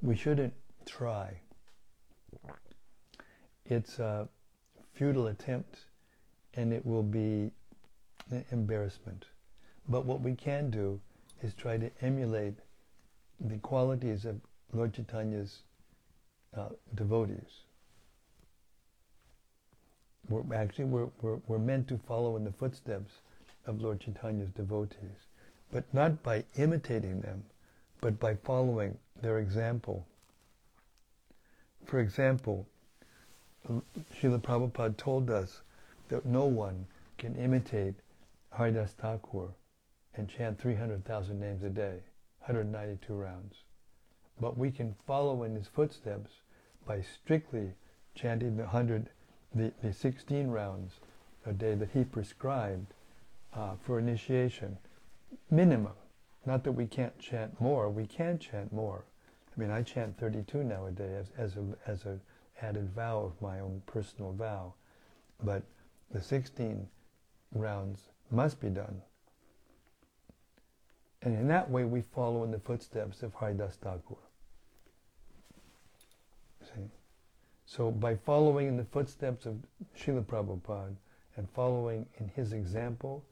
We shouldn't try it's a futile attempt and it will be an embarrassment. But what we can do is try to emulate the qualities of Lord Chaitanya's uh, devotees. We're actually we're, we're, we're meant to follow in the footsteps of Lord Chaitanya's devotees, but not by imitating them, but by following their example. For example, Srila Prabhupada told us that no one can imitate Haridas Thakur and chant 300,000 names a day, 192 rounds. But we can follow in his footsteps by strictly chanting the 100, the, the 16 rounds a day that he prescribed uh, for initiation, minimum. Not that we can't chant more, we can chant more. I mean, I chant 32 now a day as, as as a added vow of my own personal vow, but the 16 rounds must be done. And in that way, we follow in the footsteps of Haridas Thakur. See? So by following in the footsteps of Srila Prabhupada and following in his example,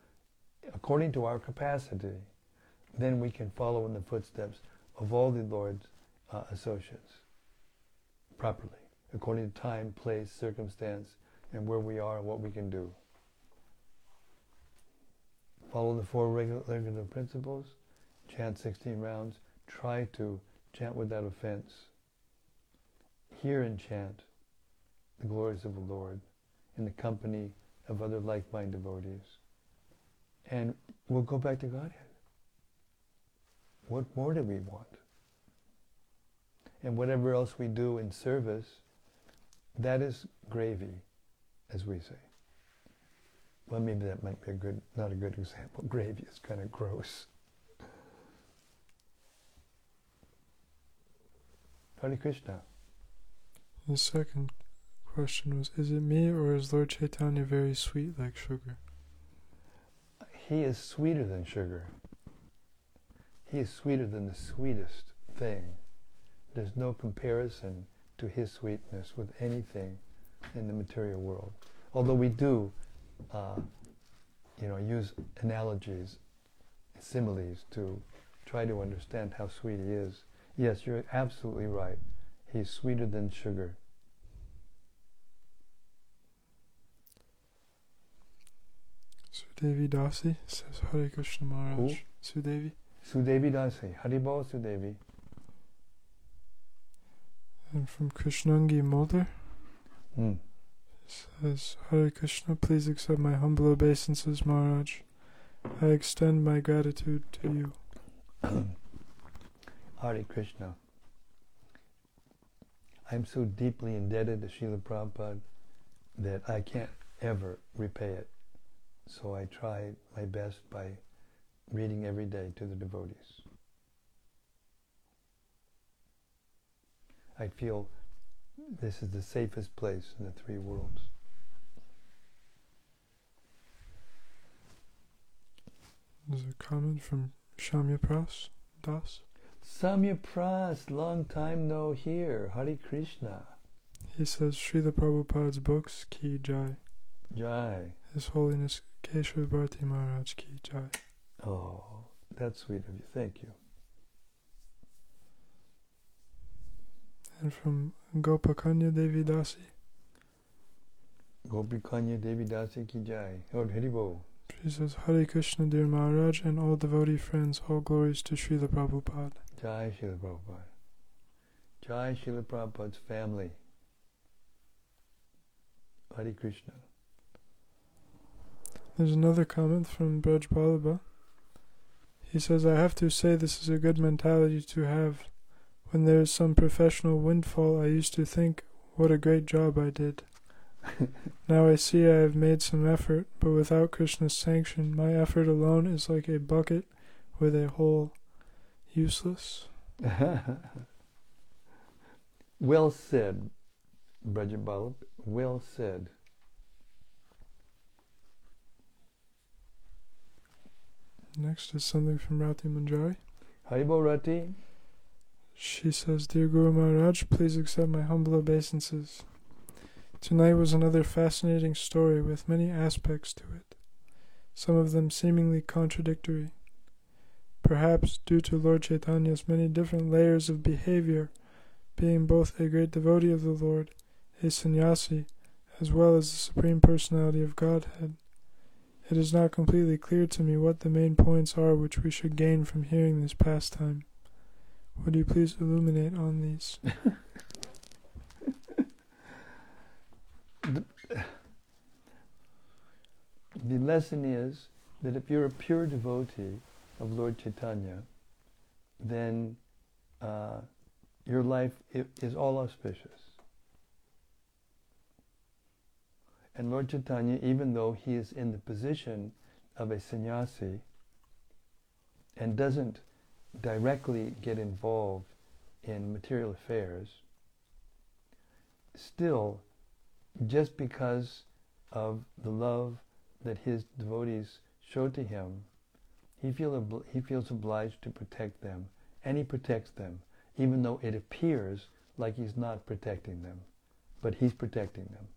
according to our capacity, then we can follow in the footsteps of all the Lord's uh, associates properly, according to time, place, circumstance, and where we are and what we can do. Follow the four regular principles, chant 16 rounds, try to chant without offense. Hear and chant the glories of the Lord in the company of other like-minded devotees. And we'll go back to Godhead. What more do we want? And whatever else we do in service, that is gravy, as we say. Well, maybe that might be a good, not a good example. Gravy is kind of gross. Hare Krishna. The second question was Is it me or is Lord Chaitanya very sweet like sugar? He is sweeter than sugar. He is sweeter than the sweetest thing. There's no comparison to his sweetness with anything in the material world. Although we do, uh, you know, use analogies, similes to try to understand how sweet he is. Yes, you're absolutely right. He's sweeter than sugar. Sudevi Dasi says Hare Krishna Maharaj. Who? Sudevi. Sudevi Dasi. Haribol Sudevi. And from Krishnangi Mulder Mm. says Hare Krishna, please accept my humble obeisances, Maharaj. I extend my gratitude to you. Hare Krishna. I'm so deeply indebted to Srila Prabhupada that I can't ever repay it. So I try my best by reading every day to the devotees. I feel this is the safest place in the three worlds. There's a comment from Shamya Pras Das. Samya Pras, long time no hear. Hare Krishna. He says Srila Prabhupada's books, Ki Jai. Jai. His Holiness Keshav Bharti Maharaj Ki Jai. Oh, that's sweet of you. Thank you. And from Gopakanya Devi Dasi. Gopi Kanya Devi Dasi Ki Jai. Oh, Haribo. She says, Hare Krishna, dear Maharaj, and all devotee friends, all glories to Srila Prabhupada. Jai Srila Prabhupada. Jai Srila Prabhupada's family. Hare Krishna. There's another comment from Braj Balaba. He says, I have to say this is a good mentality to have. When there is some professional windfall, I used to think, what a great job I did. now I see I have made some effort, but without Krishna's sanction, my effort alone is like a bucket with a hole. Useless. well said, Brajabalab. Well said. Next is something from Rati Manjari. Haribo Rati. She says, Dear Guru Maharaj, please accept my humble obeisances. Tonight was another fascinating story with many aspects to it, some of them seemingly contradictory. Perhaps due to Lord Chaitanya's many different layers of behavior, being both a great devotee of the Lord, a sannyasi, as well as the Supreme Personality of Godhead. It is not completely clear to me what the main points are which we should gain from hearing this pastime. Would you please illuminate on these? the, the lesson is that if you're a pure devotee of Lord Chaitanya, then uh, your life is all auspicious. And Lord Chaitanya, even though he is in the position of a sannyasi and doesn't directly get involved in material affairs, still, just because of the love that his devotees show to him, he, feel, he feels obliged to protect them, and he protects them, even though it appears like he's not protecting them, but he's protecting them.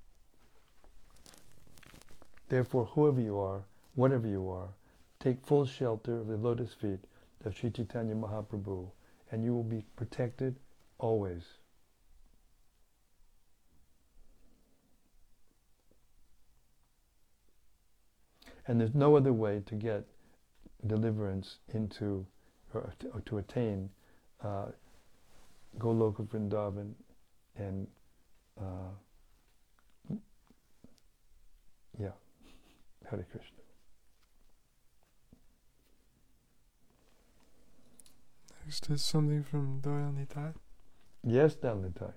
Therefore, whoever you are, whatever you are, take full shelter of the lotus feet of Sri Chaitanya Mahaprabhu, and you will be protected always. And there's no other way to get deliverance into, or to, or to attain uh, Goloka Vrindavan and uh, yeah. Hare Krishna. Next is something from Doyle Nitai. Yes, Nitai.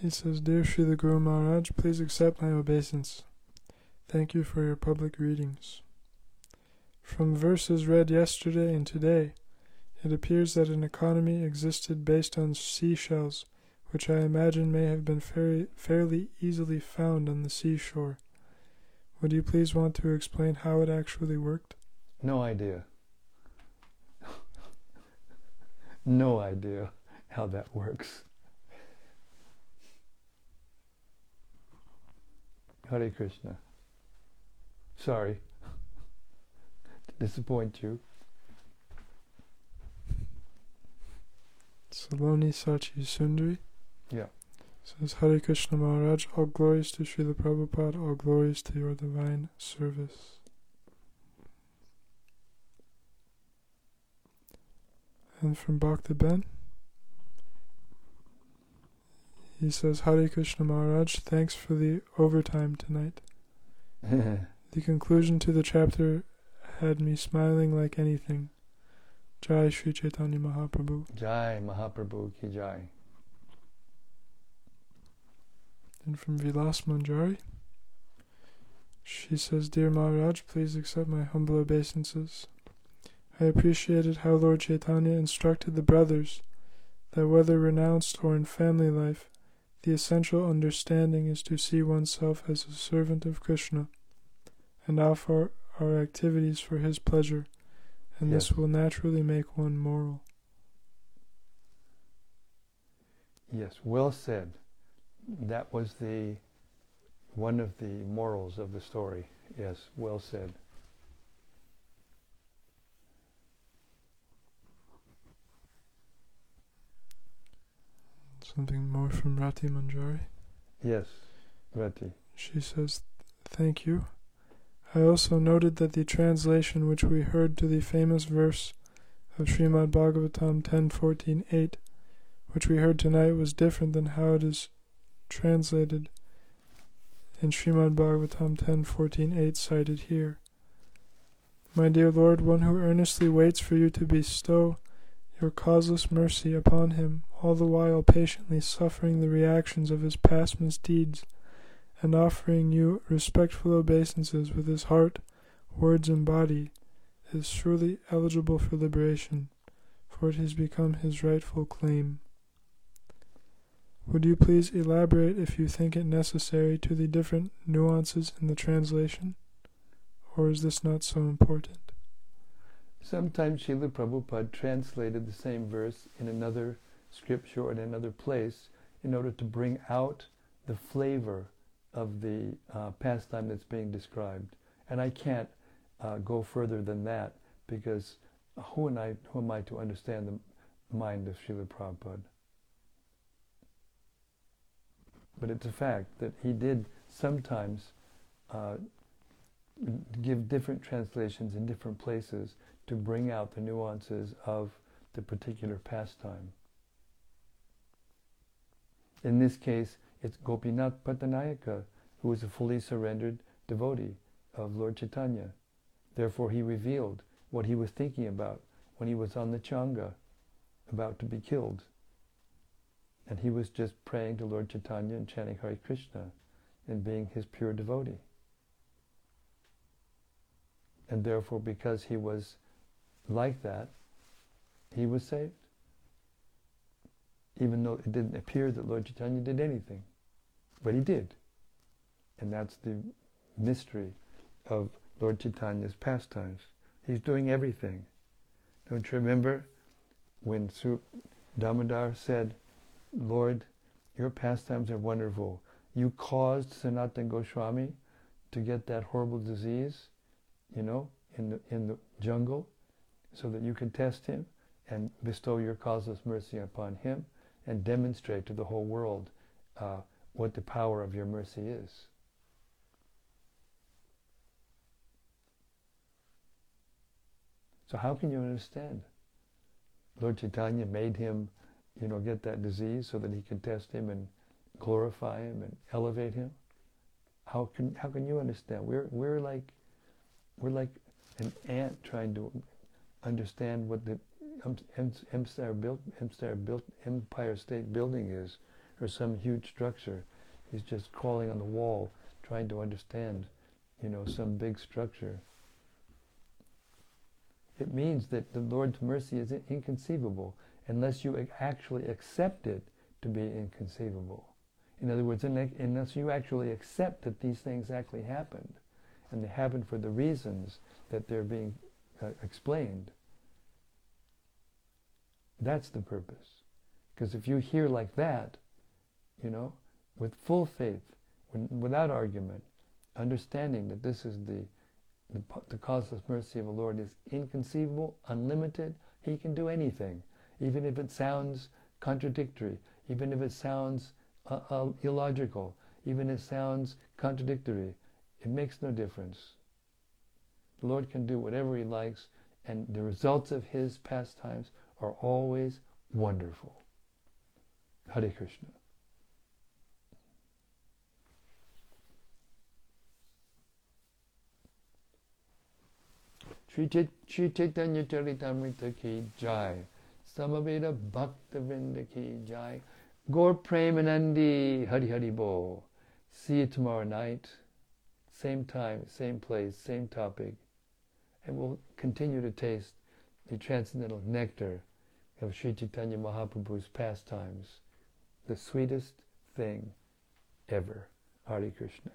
He says, Dear Sri the Guru Maharaj, please accept my obeisance. Thank you for your public readings. From verses read yesterday and today, it appears that an economy existed based on seashells, which I imagine may have been fairly, fairly easily found on the seashore. Would you please want to explain how it actually worked? No idea. no idea how that works. Hare Krishna. Sorry disappoint you. Saloni Sachi Sundari. Yeah. Says Hare Krishna Maharaj, all glories to Srila Prabhupada, all glories to your divine service. And from Bhakti Ben, he says, Hare Krishna Maharaj, thanks for the overtime tonight. the conclusion to the chapter had me smiling like anything. Jai Sri Chaitanya Mahaprabhu. Jai Mahaprabhu ki Jai. And from Vilas Manjari, she says, Dear Maharaj, please accept my humble obeisances. I appreciated how Lord Chaitanya instructed the brothers that whether renounced or in family life, the essential understanding is to see oneself as a servant of Krishna and offer our activities for his pleasure, and yes. this will naturally make one moral. Yes, well said that was the one of the morals of the story. Yes, well said. Something more from Rati Manjari? Yes, Rati. She says, Thank you. I also noted that the translation which we heard to the famous verse of Srimad Bhagavatam 10.14.8, which we heard tonight, was different than how it is translated in Srimad Bhagavatam 10.14.8 cited here. My dear Lord, one who earnestly waits for you to bestow your causeless mercy upon him, all the while patiently suffering the reactions of his past misdeeds, and offering you respectful obeisances with his heart, words, and body, is surely eligible for liberation, for it has become his rightful claim. Would you please elaborate, if you think it necessary, to the different nuances in the translation? Or is this not so important? Sometimes Srila Prabhupada translated the same verse in another scripture or in another place in order to bring out the flavor of the uh, pastime that's being described. And I can't uh, go further than that because who, am I, who am I to understand the mind of Srila Prabhupada? But it's a fact that he did sometimes uh, give different translations in different places to bring out the nuances of the particular pastime. In this case, it's Gopinath Pattanayaka, who was a fully surrendered devotee of Lord Chaitanya. Therefore, he revealed what he was thinking about when he was on the Changa, about to be killed. And he was just praying to Lord Chaitanya and chanting Hare Krishna and being his pure devotee. And therefore, because he was like that, he was saved. Even though it didn't appear that Lord Chaitanya did anything. But he did. And that's the mystery of Lord Chaitanya's pastimes. He's doing everything. Don't you remember when Su- Damodar said, Lord, your pastimes are wonderful. You caused Sanatan Goswami to get that horrible disease, you know, in the, in the jungle, so that you could test him and bestow your causeless mercy upon him and demonstrate to the whole world uh, what the power of your mercy is. So how can you understand? Lord Chaitanya made him, you know, get that disease so that he could test him and glorify him and elevate him. How can how can you understand? We're we're like we're like an ant trying to understand what the Empire Empire State Building is, or some huge structure. He's just crawling on the wall, trying to understand, you know, some big structure. It means that the Lord's mercy is inconceivable unless you actually accept it to be inconceivable. In other words, unless you actually accept that these things actually happened, and they happened for the reasons that they're being uh, explained. That's the purpose. Because if you hear like that, you know, with full faith, without argument, understanding that this is the, the, the causeless mercy of the Lord is inconceivable, unlimited, He can do anything, even if it sounds contradictory, even if it sounds uh, uh, illogical, even if it sounds contradictory. It makes no difference. The Lord can do whatever He likes, and the results of His pastimes are always wonderful. Hare Krishna. Sri Chaitanya Charitamrita ki jai. Samaveda Bhakta Vrinda ki jai. Gaur Premanandi Hari Hari Bo. See you tomorrow night. Same time, same place, same topic. And we'll continue to taste the transcendental nectar of Sri Chaitanya Mahaprabhu's pastimes. The sweetest thing ever. Hare Krishna.